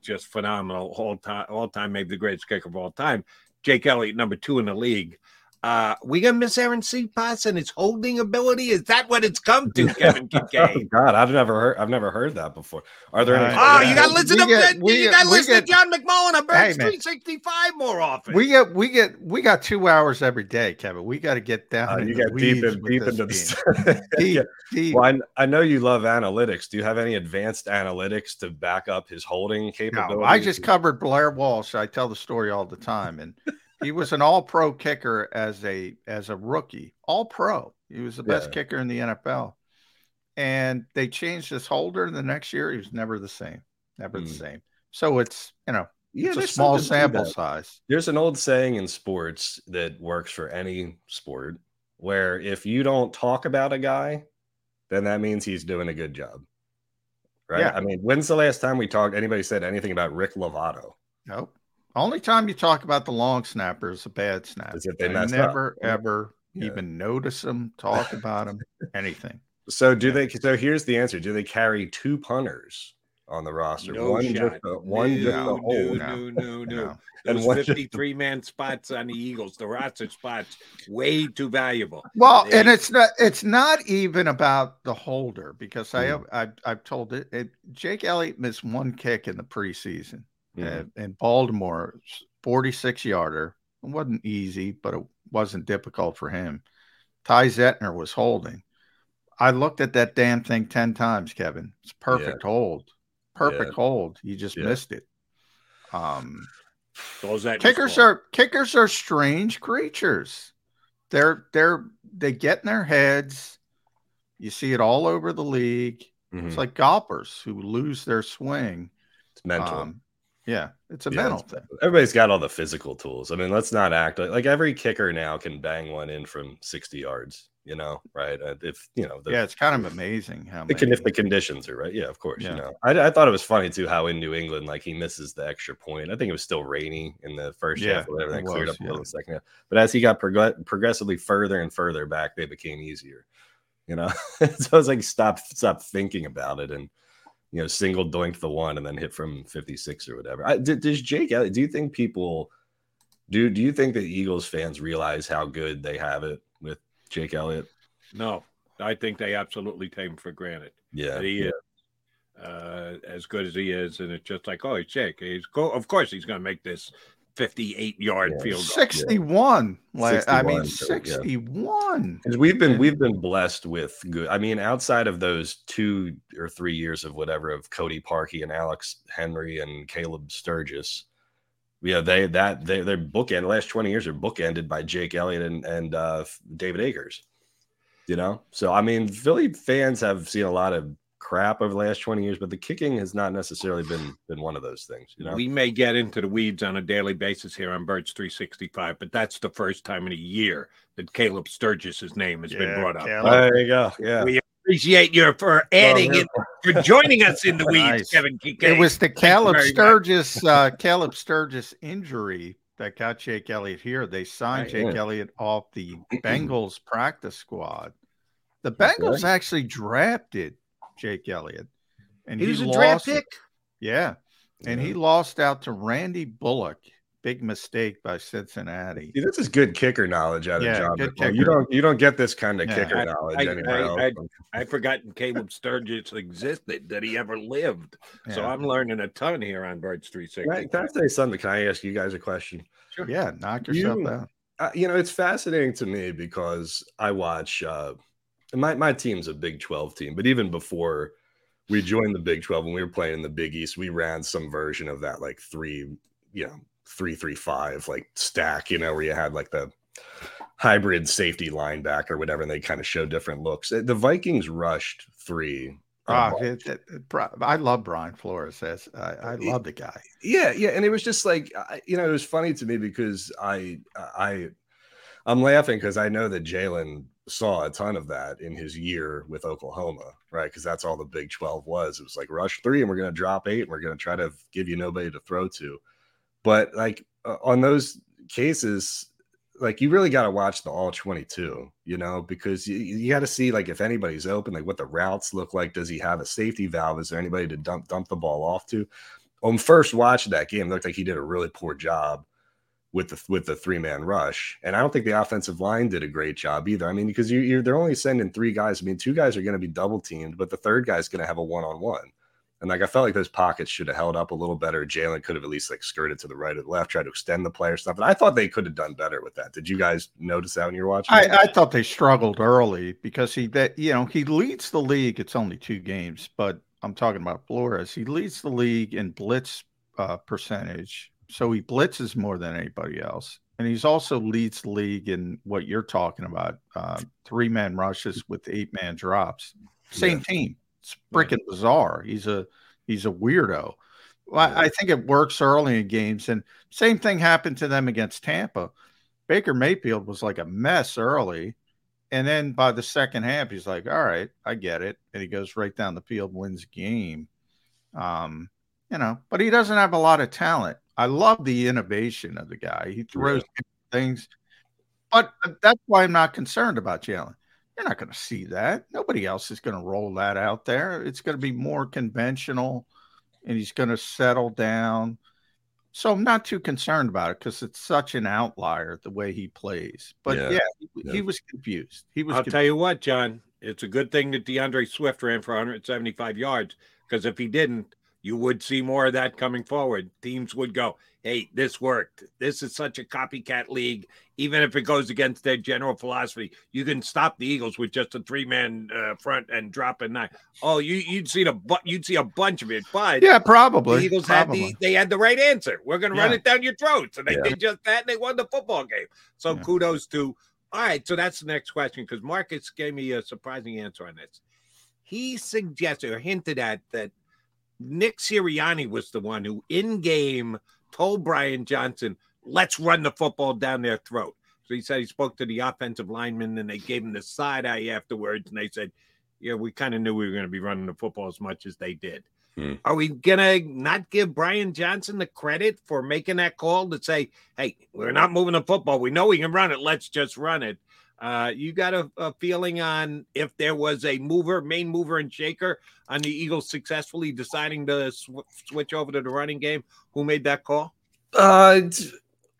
just <clears throat> phenomenal all time, all time, maybe the greatest kicker of all time. Jake Elliott, number two in the league. Uh, we gonna miss Arryn Siposs and his holding ability. Is that what it's come to, <laughs> Kevin Oh, God, I've never heard. I've never heard that before. Are there any? Oh, you got to listen We to get- you we got to get- listen to John McMullen on Hey, Birds man. 365 more often. We get we get we got two hours every day, Kevin. We got to get down. Uh, you the get deep, weeds in, with deep into team. <laughs> the Deep, Yeah. deep. Well, I, I know you love analytics. Do you have any advanced analytics to back up his holding capability? No, I just covered Blair Walsh. I tell the story all the time, and he was an All-Pro kicker as a as a rookie. All-Pro. He was the best Yeah. kicker in the NFL, and they changed his holder. The next year, he was never the same. Never the Hmm. same. So it's you know Yeah, it's a small sample size. There's an old saying in sports that works for any sport. where if you don't talk about a guy, then that means he's doing a good job. Right. Yeah. I mean, when's the last time we talked anybody said anything about Rick Lovato? Nope. Only time you talk about the long snapper is a bad snap. Is if they I messed up. never ever Yeah. even notice them, talk about them, anything. So do they so here's the answer. Do they carry two punters on the roster? No one shot. just a, one just a no, hold. no, no, no, no. No. And Those one just- 53 man spots on the Eagles, the roster spots, way too valuable. Well, They- and it's not it's not even about the holder because I Mm. have I've, I've told it, it. Jake Elliott missed one kick in the preseason Mhm. uh, in Baltimore, forty six yarder. It wasn't easy, but it wasn't difficult for him. Ty Zentner was holding. I looked at that damn thing ten times, Kevin. It's perfect hold, perfect Yeah. hold. You just Yeah. missed it. Um, kickers are kickers are strange creatures. They're they're they get in their heads. You see it all over the league. Mhm. It's like golfers who lose their swing. It's mental. Um, yeah, it's a Yeah, mental it's- thing. Everybody's got all the physical tools. I mean, let's not act like, like every kicker now can bang one in from 60 yards, you know, right? Uh, If, you know, the, yeah, it's kind of amazing how if the conditions are right. Yeah, of course. Yeah. You know, I, I thought it was funny too how in New England, like he misses the extra point. I think it was still rainy in the first Yeah, half or whatever. That cleared was, up a little in the second half. But as he got prog- progressively further and further back, they became easier, you know? <laughs> so I was like, stop, stop thinking about it. And, you know, single doink the one and then hit from 56 or whatever. I, d- does Jake do you think people do, do you think that Eagles fans realize how good they have it with Jake Elliott? No, I think they absolutely take him for granted. Yeah. he yeah. is uh, as good as he is, and it's just like, oh, he's Jake. He's go. Of course, he's going to make this fifty-eight yard Yeah. field goal. 61. Like, I mean, 61, so, yeah. 61. Because we've been we've been blessed with good. I mean, outside of those two or three years of whatever of Cody Parkey and Alex Henery and Caleb Sturgis, yeah, they that they their bookend the last twenty years are bookended by Jake Elliott and and uh, David Akers. You know, so I mean, Philly fans have seen a lot of crap over the last twenty years, but the kicking has not necessarily been been one of those things. You know, We may get into the weeds on a daily basis here on Birds 365, but that's the first time in a year that Caleb Sturgis's name has been brought up. Caleb. there you go. Yeah, We appreciate you for adding it, for joining us in the weeds, Nice. Kevin Kinkead. It was the Thank Caleb. Sturgis, uh, Caleb Sturgis injury that got Jake Elliott here. They signed Right. Jake Yeah. Elliott off the <clears throat> Bengals practice squad. The Bengals right. actually drafted Jake Elliott, and He he, was a lost. draft pick. Yeah, and he lost out to Randy Bullock. Big mistake by Cincinnati. See, this is good kicker knowledge out of Yeah, John. good McClung. You don't you don't get this kind of Yeah. kicker I- knowledge I- anywhere I- else. I- I'd forgotten Caleb Sturgis existed, that he ever lived. So I'm learning a ton here on Birds 360. Can I, can I say something? Can I ask you guys a question? Sure. Yeah, knock yourself You- out. Uh, you know, it's fascinating to me because I watch. Uh, my my team's a Big Twelve team, but even before we joined the Big Twelve, when we were playing in the Big East, we ran some version of that, like three, you know, three three five, like stack. You know, where you had like the hybrid safety linebacker, or whatever, and they kind of show different looks. The Vikings rushed three. Uh, it- it- it- I love Brian Flores. That's, I, I love the guy. yeah yeah and it was just like I, you know it was funny to me because i i i'm laughing because i know that jalen saw a ton of that in his year with oklahoma right? Because that's all the big 12 was. It was like rush three and we're going to drop eight and we're going to try to give you nobody to throw to. But like uh, on those cases like you really got to watch the all 22 you know because you, you got to see like if anybody's open like what the routes look like. Does he have a safety valve? Is there anybody to dump dump the ball off to? On first watch of that game, looked like he did a really poor job with the with the three man rush, and I don't think the offensive line did a great job either. I mean, because you, you're they're only sending three guys. I mean, two guys are going to be double teamed, but the third guy's going to have a one on one. And like I felt like those pockets should have held up a little better. Jalen could have at least like skirted to the right or the left, tried to extend the player stuff. And I thought they could have done better with that. Did you guys notice that when you were watching? I. I thought they struggled early because he that you know he leads the league. It's only two games, but I'm talking about Flores. He leads the league in blitz uh, percentage, so he blitzes more than anybody else, and he's also leads the league in what you're talking about: uh, three man rushes with eight man drops. Same team. It's freaking bizarre. He's a he's a weirdo. Well, I I think it works early in games, and same thing happened to them against Tampa. Baker Mayfield was like a mess early, and then by the second half, he's like, "All right, I get it," and he goes right down the field, wins game. Um, you know, but he doesn't have a lot of talent. I love the innovation of the guy. He throws things, but uh, that's why I'm not concerned about Jalen. You're not going to see that. Nobody else is going to roll that out there. It's going to be more conventional, and he's going to settle down. So I'm not too concerned about it because it's such an outlier the way he plays. But Yeah. yeah, he, Yeah. he was confused. He was. I'll confused. tell you what, John. It's a good thing that D'Andre Swift ran for 175 yards because if he didn't, you would see more of that coming forward. Teams would go, "Hey, this worked. This is such a copycat league. Even if it goes against their general philosophy, you can stop the Eagles with just a three-man uh, front and drop a nine. Oh, you you'd see the you'd see a bunch of it. But Yeah, probably, the Eagles had the they had the right answer. We're going to run it down your throats, and they Yeah. did just that. And they won the football game. So kudos to. All right, so that's the next question because Marcus gave me a surprising answer on this. He suggested or hinted at that Nick Sirianni was the one who, in game, told Brian Johnson, "Let's run the football down their throat." So he said he spoke to the offensive lineman, and they gave him the side eye afterwards, and they said, "Yeah, we kind of knew we were going to be running the football as much as they did." Hmm. Are we gonna not give Brian Johnson the credit for making that call to say, "Hey, we're not moving the football. We know we can run it. Let's just run it." Uh, you got a, a feeling on if there was a mover, main mover and shaker on the Eagles successfully deciding to sw- switch over to the running game? Who made that call? Uh,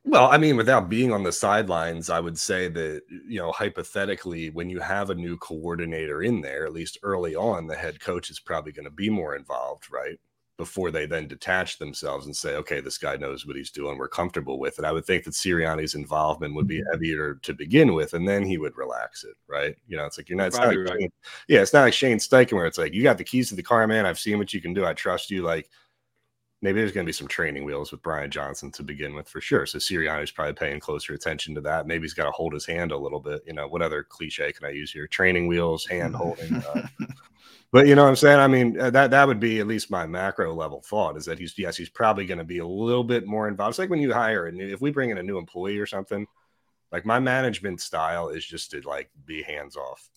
well, I mean, without being on the sidelines, I would say that you know, hypothetically, when you have a new coordinator in there, at least early on, the head coach is probably going to be more involved, right? Before they then detach themselves and say, "Okay, this guy knows what he's doing. We're comfortable with it." I would think that Sirianni's involvement would be heavier to begin with, and then he would relax it, right? You know, it's like you're not. It's not like right. Shane- yeah, it's not like Shane Steichen where it's like you got the keys to the car, man. I've seen what you can do. I trust you. Like maybe there's going to be some training wheels with Brian Johnson to begin with for sure. So Sirianni's probably paying closer attention to that. Maybe he's got to hold his hand a little bit. You know, what other cliche can I use here? Training wheels, hand holding. Uh, <laughs> but you know what I'm saying? I mean, uh, that that would be at least my macro level thought is that he's yes, he's probably going to be a little bit more involved. It's like when you hire a new, if we bring in a new employee or something, like my management style is just to like be hands off.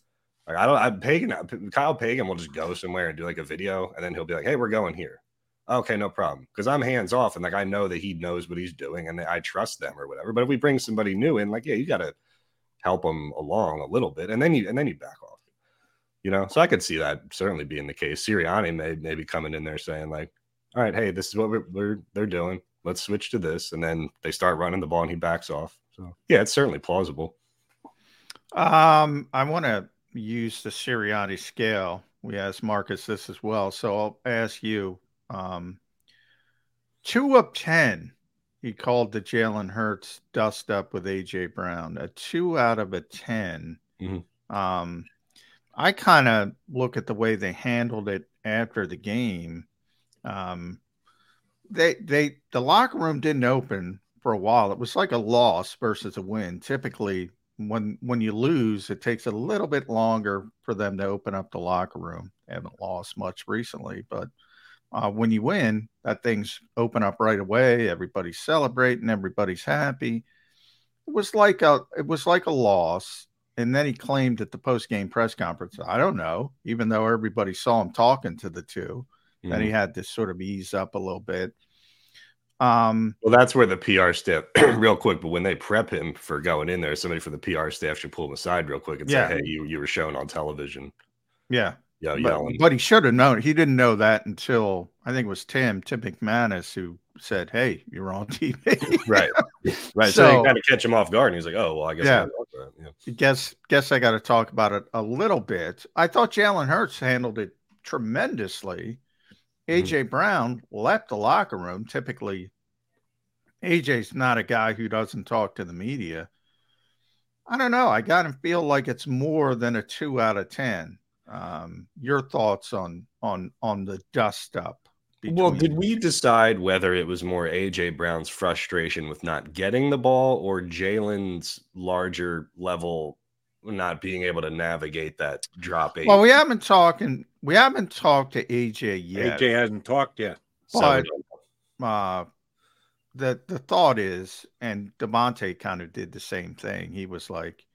Like I don't, I Pagan, Kyle Pagan will just go somewhere and do like a video, and then he'll be like, "Hey, we're going here." Okay, no problem. Because I'm hands off, and like I know that he knows what he's doing, and I trust them or whatever. But if we bring somebody new in, like, yeah, you got to help them along a little bit, and then you and then you back off. You know, so I could see that certainly being the case. Sirianni may maybe coming in there saying like, "All right, hey, this is what we're, we're they're doing. Let's switch to this," and then they start running the ball, and he backs off. So yeah, it's certainly plausible. Um, I want to use the Sirianni scale. We asked Marcus this as well, so I'll ask you. Um, two of ten, he called the Jalen Hurts dust up with AJ Brown. A two out of a 10 Um, I kind of look at the way they handled it after the game. Um, they they the locker room didn't open for a while. It was like a loss versus a win. Typically, when when you lose, it takes a little bit longer for them to open up the locker room. They haven't lost much recently, but uh, when you win, that thing's open up right away. Everybody's celebrating, everybody's happy. It was like a it was like a loss. And then he claimed at the post game press conference, I don't know, even though everybody saw him talking to the 2 that he Mhm. had to sort of ease up a little bit. Um, Well, that's where the PR staff, <clears throat> real quick, but when they prep him for going in there, somebody from the PR staff should pull him aside real quick and Yeah. say, "Hey, you you were shown on television." Yeah. Yeah, but, but he should have known. He didn't know that until I think it was Tim, Tim McManus, who said, Hey, you're on <laughs> TV. right. <laughs> Right. So, So- they kind of catch him off guard, and he's like, "Oh, well, I guess." I Yeah. gotta talk about it." Yeah. guess guess I got to talk about it a little bit. I thought Jalen Hurts handled it tremendously. Mm-hmm. AJ Brown left the locker room. Typically, AJ's not a guy who doesn't talk to the media. I don't know. I got to feel like it's more than a two out of ten. Um, your thoughts on on on the dust up? Well, did we decide whether it was more AJ Brown's frustration with not getting the ball or Jalen's larger level not being able to navigate that drop eight? Well, we haven't talking. We haven't talked to AJ yet. AJ hasn't talked yet. But uh, the the thought is, and DeVonta kind of did the same thing. He was like,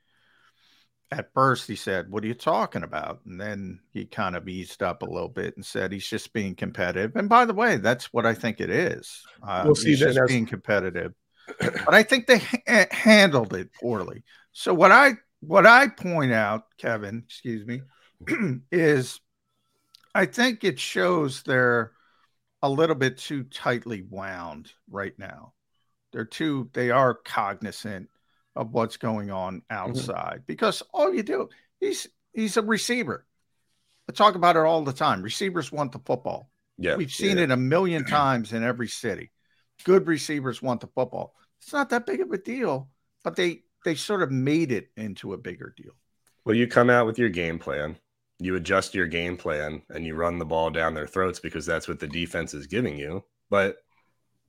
at first he said, "What are you talking about?" And then he kind of eased up a little bit and said he's just being competitive. And by the way, that's what I think it is. Uh, Well, see, he's that- just that's- being competitive. but <clears throat> I think they ha- handled it poorly. So what I what I point out, Kevin, excuse me, <clears throat> is I think it shows they're a little bit too tightly wound right now. They're too they are cognizant of what's going on mm-hmm. outside because all you do he's he's a receiver. I talk about it all the time. Receivers want the football. Yeah, We've seen yeah. it a million <clears throat> times in every city. Good receivers want the football. It's not that big of a deal, but they they sort of made it into a bigger deal. Well, you come out with your game plan, you adjust your game plan, and you run the ball down their throats because that's what the defense is giving you. But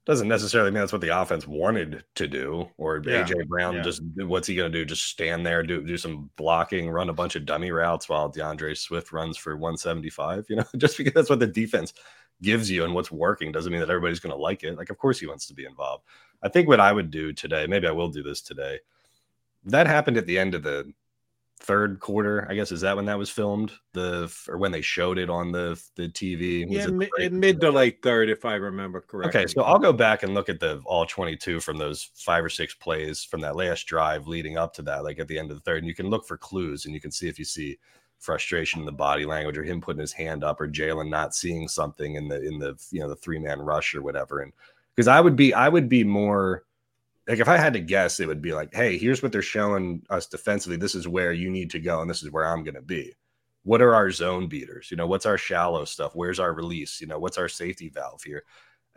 doesn't necessarily mean that's what the offense wanted to do. Or Yeah, AJ Brown yeah. just what's he going to do? Just stand there, do do some blocking, run a bunch of dummy routes while D'Andre Swift runs for 175. You know, <laughs> just because that's what the defense gives you and what's working doesn't mean that everybody's going to like it. Like, of course, he wants to be involved. I think what I would do today, maybe I will do this today. That happened at the end of the third quarter. I guess is that when that was filmed? The or when they showed it on the the TV? Was Yeah, it mi- break? mid to late third, if I remember correctly. Okay, so I'll go back and look at the all 22 from those five or six plays from that last drive leading up to that, like at the end of the third. And you can look for clues and you can see if you see frustration in the body language or him putting his hand up or Jalen not seeing something in the in the you know the three man rush or whatever. And because I would be I would be more like if I had to guess, it would be like, hey, here's what they're showing us defensively. This is where you need to go, and this is where I'm gonna be. What are our zone beaters? You know, what's our shallow stuff? Where's our release? You know, what's our safety valve here?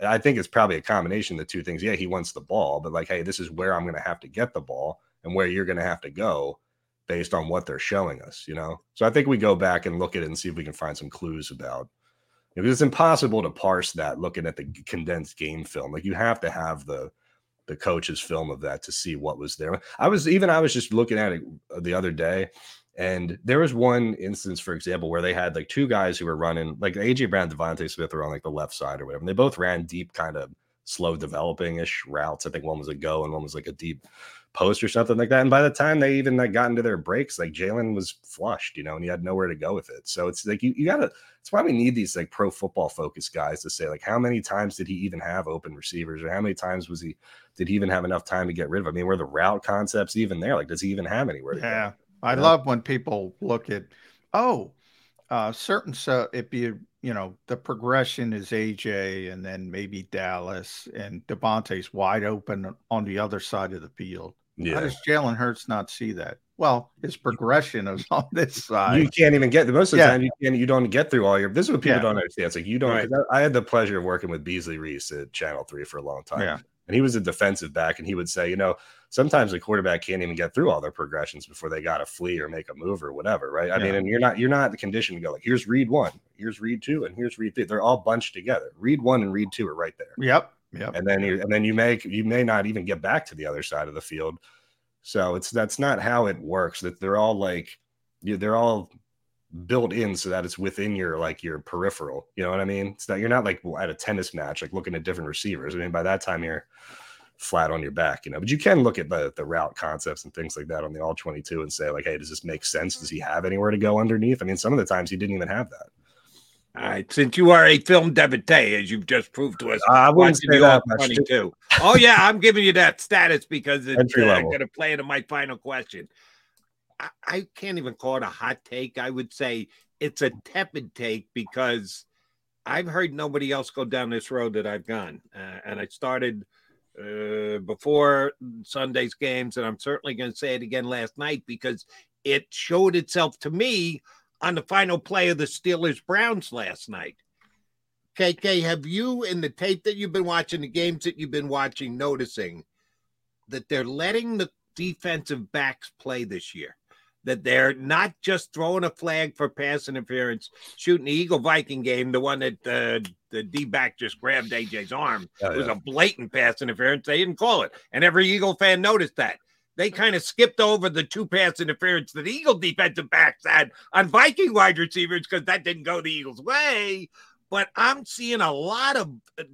I think it's probably a combination of the two things. Yeah, he wants the ball, but like, hey, this is where I'm gonna have to get the ball and where you're gonna have to go based on what they're showing us, you know. So I think we go back and look at it and see if we can find some clues about because it's impossible to parse that looking at the condensed game film. Like you have to have the the coach's film of that to see what was there. I was even I was just looking at it uh, the other day, and there was one instance, for example, where they had like two guys who were running like AJ Brown, DeVonta Smith were on like the left side or whatever. And they both ran deep, kind of slow developing ish routes. I think one was a go and one was like a deep post or something like that. And by the time they even like got into their breaks, like Jalen was flushed, you know, and he had nowhere to go with it. So it's like you, you gotta that's why we need these like pro football focused guys to say, like, how many times did he even have open receivers, or how many times was he did he even have enough time to get rid of? I mean, were the route concepts even there? Like, does he even have anywhere to Yeah, go? I love when people look at oh, uh, certain so if you you know the progression is AJ and then maybe Dallas and DeVonta's wide open on the other side of the field. Yeah. How does Jalen Hurts not see that? Well, his progression is <laughs> on this side. You can't even get the most of the Yeah. time you can't you don't get through all your this is what people Yeah. don't understand. It's like you don't Right. I, I had the pleasure of working with Beasley Reece at Channel 3 for a long time. Yeah. And he was a defensive back, and he would say, you know, sometimes a quarterback can't even get through all their progressions before they got to flee or make a move or whatever, right? I mean, and you're not you're not the condition to go like here's read one, here's read two, and here's read three. They're all bunched together. Read one and read two are right there. Yep. Yep. And then you and then you make you may not even get back to the other side of the field. So it's that's not how it works. That they're all like they're all built in so that it's within your like your peripheral. You know what I mean? It's that you're not like at a tennis match, like looking at different receivers. I mean, by that time you're flat on your back, you know. But you can look at the the route concepts and things like that on the all 22 and say, like, hey, does this make sense? Does he have anywhere to go underneath? I mean, some of the times he didn't even have that. All right, since you are a film devotee, as you've just proved to us, I wouldn't say that much. 22. oh yeah, I'm giving you that status because it's uh, going to play into my final question. I, I can't even call it a hot take. I would say it's a tepid take because I've heard nobody else go down this road that I've gone, uh, and I started uh, before Sunday's games, and I'm certainly going to say it again last night because it showed itself to me on the final play of the Steelers Browns last night. KK, have you in the tape that you've been watching, the games that you've been watching, noticing that they're letting the defensive backs play this year? That they're not just throwing a flag for pass interference, shooting the Eagle Viking game, the one that uh, the D back just grabbed AJ's arm. Oh, it was a blatant pass interference. They didn't call it. And every Eagle fan noticed that. They kind of skipped over the two pass interference that Eagle defensive backs had on Viking wide receivers because that didn't go the Eagles' way. But I'm seeing a lot of uh,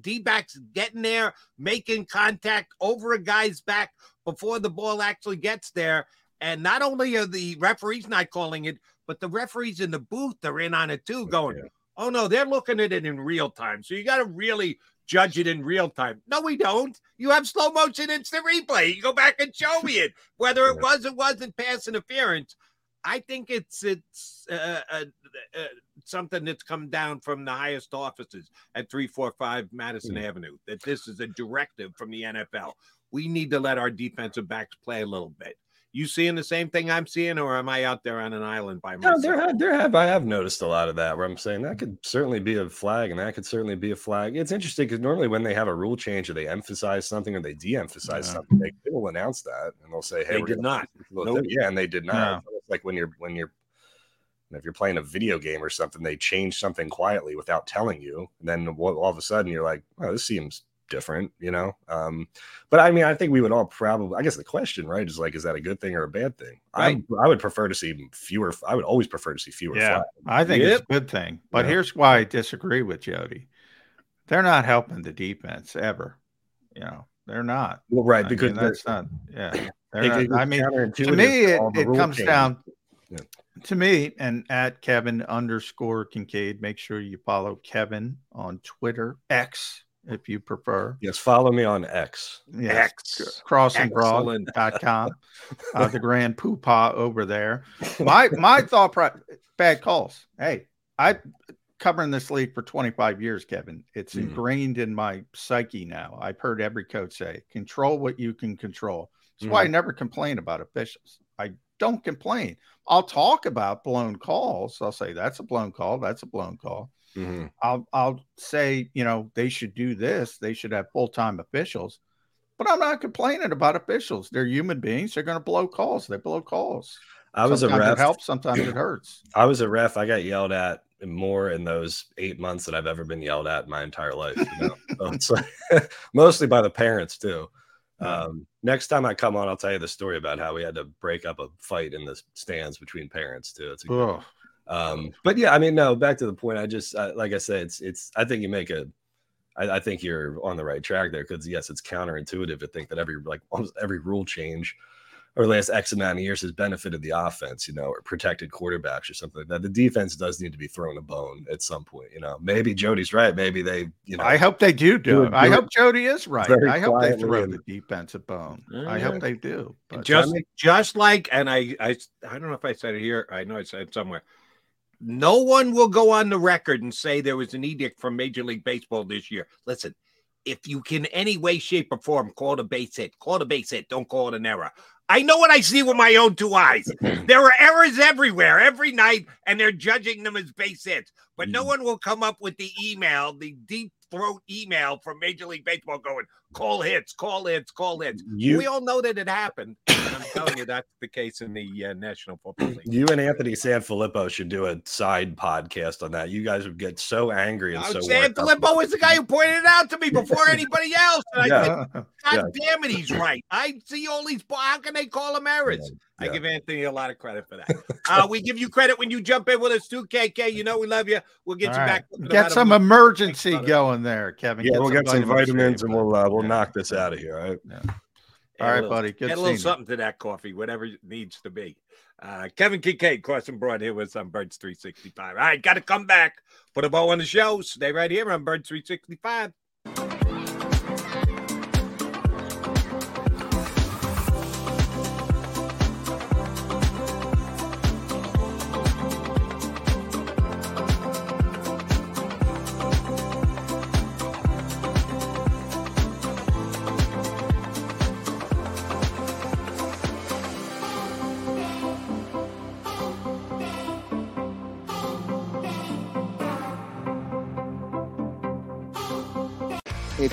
D backs getting there, making contact over a guy's back before the ball actually gets there. And not only are the referees not calling it, but the referees in the booth are in on it too, oh, going, oh no, they're looking at it in real time. So you got to really judge it in real time. No, we don't. You have slow motion instant replay. You go back and show me it, whether it was or wasn't pass interference. I think it's it's uh, uh, uh, something that's come down from the highest offices at 345 Madison Mm. Avenue that this is a directive from the NFL. We need to let our defensive backs play a little bit. You seeing the same thing I'm seeing, or am I out there on an island by No, myself? there have there have I have noticed a lot of that where I'm saying that could certainly be a flag, and that could certainly be a flag. It's interesting because normally when they have a rule change or they emphasize something or they de-emphasize Yeah. something, they, will announce that and they'll say, "Hey, They did not. <laughs> little Nope. Yeah, and they did not. It's like when you're when you're if you're playing a video game or something, they change something quietly without telling you, and then all all of a sudden you're like, "Oh, this seems." Different you know um but i mean i think we would all probably i guess the question right is like is that a good thing or a bad thing Right. i i would prefer to see fewer i would always prefer to see fewer Yeah, flags. I think it's a good thing. But Yeah. here's why I disagree with Jody. They're not helping the defense ever. You know, they're not. Well, right, I because mean, that's not. Yeah, <clears throat> not- I mean, to me, it, it comes down Yeah. to me and at Kevin underscore Kinkead. Make sure you follow Kevin on Twitter X if you prefer. Yes, follow me on X. Yes, X. crossingbroad.com. <laughs> Uh, the grand poopah over there. My my thought pro- bad calls. Hey, I covering this league for 25 years, Kevin. It's Mhm. ingrained in my psyche now. I've heard every coach say, control what you can control. That's why I Mhm. never complain about officials. I don't complain. I'll talk about blown calls. I'll say that's a blown call, that's a blown call. Mhm. I'll I'll say, you know, they should do this. They should have full-time officials. But I'm not complaining about officials. They're human beings. They're going to blow calls. They blow calls. I was sometimes a ref. It helps. Sometimes it hurts. <clears throat> I was a ref. I got yelled at more in those eight months that I've ever been yelled at in my entire life. You know? <laughs> so it's like, <laughs> mostly by the parents too. Um, next time I come on, I'll tell you the story about how we had to break up a fight in the stands between parents too. It's a good Ugh. Um but yeah i mean no back to the point i just I, like i said it's it's i think you make a I, I think you're on the right track there because yes it's counterintuitive to think that every like almost every rule change or the last x amount of years has benefited the offense you know or protected quarterbacks or something like that the defense does need to be thrown a bone at some point you know maybe jody's right maybe they you know I hope they do do do it. it- I do hope it Jody is right. very I hope they throw and- the defensive bone. Yeah. I hope they do. But just just like and I, I i don't know if i said it here i know i said it somewhere no one will go on the record and say there was an edict from major league baseball this year. Listen if you can any way shape or form call it a base hit. Call it a base hit. Don't call it an error. I know what i see with my own two eyes. <clears throat> There are errors everywhere every night and they're judging them as base hits. But Mm. no one will come up with the email the deep throat email from major league baseball going call hits call hits call hits You- we all know that it happened <coughs> and i'm telling you that's the case in the uh, national football league you and Anthony Sanfilippo should do a side podcast on that. You guys would get so angry and Uh, so Sam worked up. Filippo was the guy who pointed it out to me <laughs> before anybody else. And I Yeah. said, God Yeah. damn it, he's right. I see all these. How can they call him errors? I Yeah. give Anthony a lot of credit for that. <laughs> uh, we give you credit when you jump in with us too, KK. You know we love you. We'll get All you right. back. Get some emergency going there, Kevin. Yeah, we'll get some vitamins and we'll uh, we'll knock this out of here. All right. All Add a right, little- buddy. Good Add a little seeing you. something to that coffee, whatever it needs to be. Uh, Kevin Kinkead, Crossing Broad here with some Birds 365. All right, got to come back. Put a bow on the show. Stay right here on Birds 365.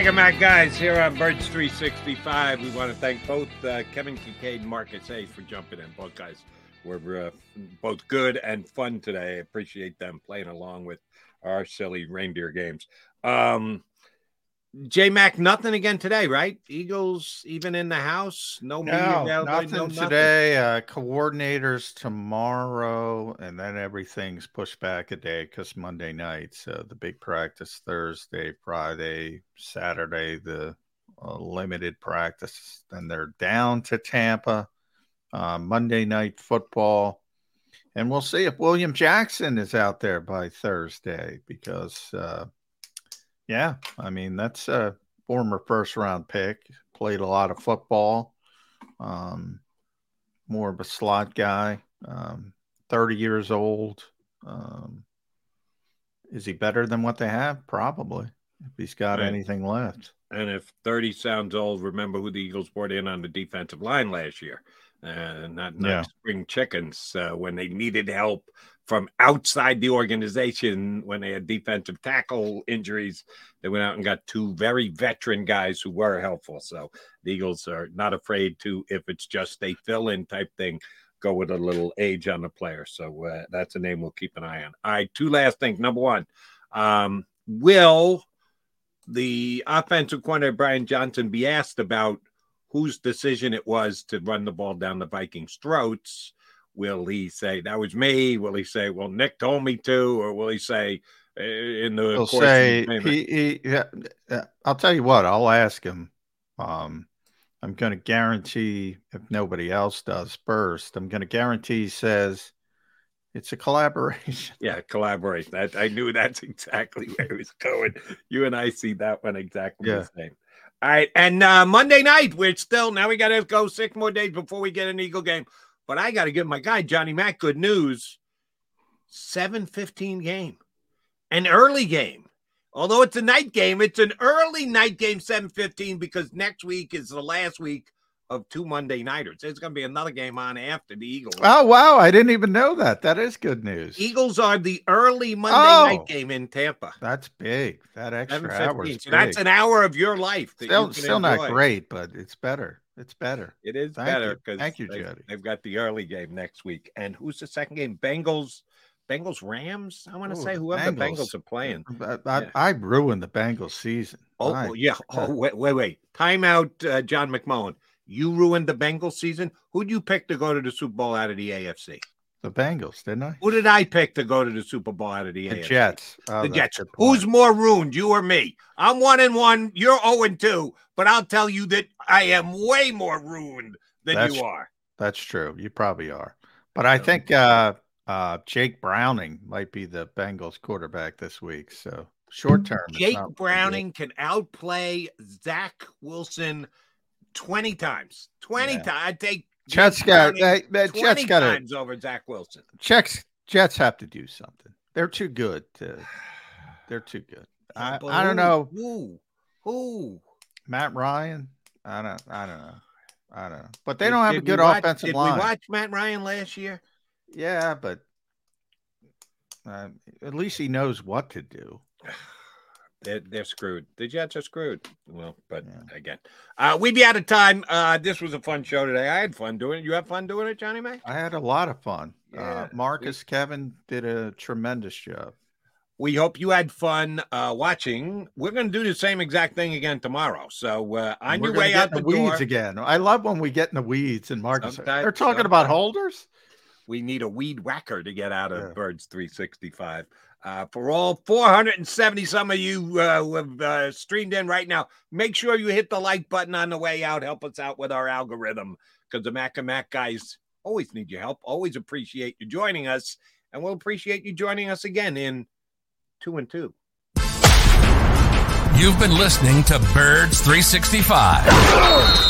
Mega Mac guys here on Birds 365. We want to thank both uh, Kevin Kinkead and Marcus Hayes for jumping in. Both guys were uh, both good and fun today. I appreciate them playing along with our silly reindeer games. Um, J Mac, nothing again today, right? Eagles even in the house. No, No, nothing no today. Uh, coordinators tomorrow, and then everything's pushed back a day because Monday night. So the big practice Thursday, Friday, Saturday, the uh, limited practice. Then they're down to Tampa. Uh, Monday night football. And we'll see if William Jackson is out there by Thursday because, uh, yeah, I mean, that's a former first round pick, played a lot of football, um, more of a slot guy, um, 30 years old. Um, is he better than what they have? Probably, if he's got Right. anything left. And if 30 sounds old, remember who the Eagles brought in on the defensive line last year. Uh, not, not Yeah. spring chickens uh, when they needed help from outside the organization when they had defensive tackle injuries. They went out and got two very veteran guys who were helpful. So the Eagles are not afraid to, if it's just a fill in type thing, go with a little age on the player. So uh, that's a name we'll keep an eye on. All right, two last things. Number one, um, will the offensive coordinator Brian Johnson be asked about whose decision it was to run the ball down the Vikings' throats? Will he say that was me? Will he say, "Well, Nick told me to," or will he say, uh, "In the He'll course of say the he, he yeah, yeah, I'll tell you what, I'll ask him. Um, I'm going to guarantee if nobody else does first, I'm going to guarantee he says it's a collaboration. Yeah, collaboration. I, I knew that's <laughs> exactly where he was going. You and I see that one exactly Yeah. the same. All right, and uh, Monday night, we're still now we got to go six more days before we get an Eagle game. But I got to give my guy Johnny Mack good news. Seven fifteen game, an early game. Although it's a night game, it's an early night game, seven fifteen, because next week is the last week of two Monday nighters. There's going to be another game on after the Eagles. Oh wow, I didn't even know that. That is good news. Eagles are the early Monday Oh. night game in Tampa. That's big. That extra hour. So that's an hour of your life. That Still, you can still not great, but it's better. It's better. It is Thank better because Thank you, they've, Jody. they've got the early game next week. And who's the second game? Bengals, Bengals, Rams. I want to Ooh, say whoever the Bengals. Bengals are playing. I, I, Yeah. I ruined the Bengals season. Oh oh, yeah. Oh wait, wait, wait. Timeout, uh, John McMullen. You ruined the Bengals season. Who'd you pick to go to the Super Bowl out of the AFC? the Bengals, didn't I? Who did I pick to go to the Super Bowl out of the, The AFC? Jets. Oh, the Jets. Who's more ruined, you or me? I'm one and one. You're zero and two. But I'll tell you that I am way more ruined than That's- you are. That's true. You probably are. But I think uh, uh, Jake Browning might be the Bengals quarterback this week. So short term, Jake Browning can outplay Zach Wilson 20 times. 20 Yeah. times. I'd take Jets got- they- 20 Jets gotta- times over Zach Wilson. Jets Jets have to do something. They're too good to. They're too good. I, But I don't who- know. Who? Who? Matt Ryan. I don't. I don't know. I don't know. But they Did- don't have a good watch- offensive did line. we watch Matt Ryan last year? Yeah, but uh, at least he knows what to do. <sighs> <sighs> <sighs> They're, they're screwed. The Jets are screwed. Well, but again, uh, we'd be out of time. Uh, this was a fun show today. I had fun doing it. You have fun doing it, Johnny May? I had a lot of fun. Yeah, uh, Marcus Kevin did a tremendous job. We hope you had fun uh, watching. We're going to do the same exact thing again tomorrow. So uh, on your way out the, the weeds door, again. I love when we get in the weeds and Marcus. They're talking about holders. we need a weed whacker to get out of Birds 365. Uh, for all 470 some of you uh, who have uh, streamed in right now, make sure you hit the like button on the way out. Help us out with our algorithm because the Mac and Mac guys always need your help. Always appreciate you joining us, and we'll appreciate you joining us again in two and two. You've been listening to Birds 365,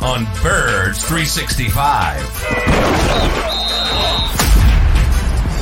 on Birds 365.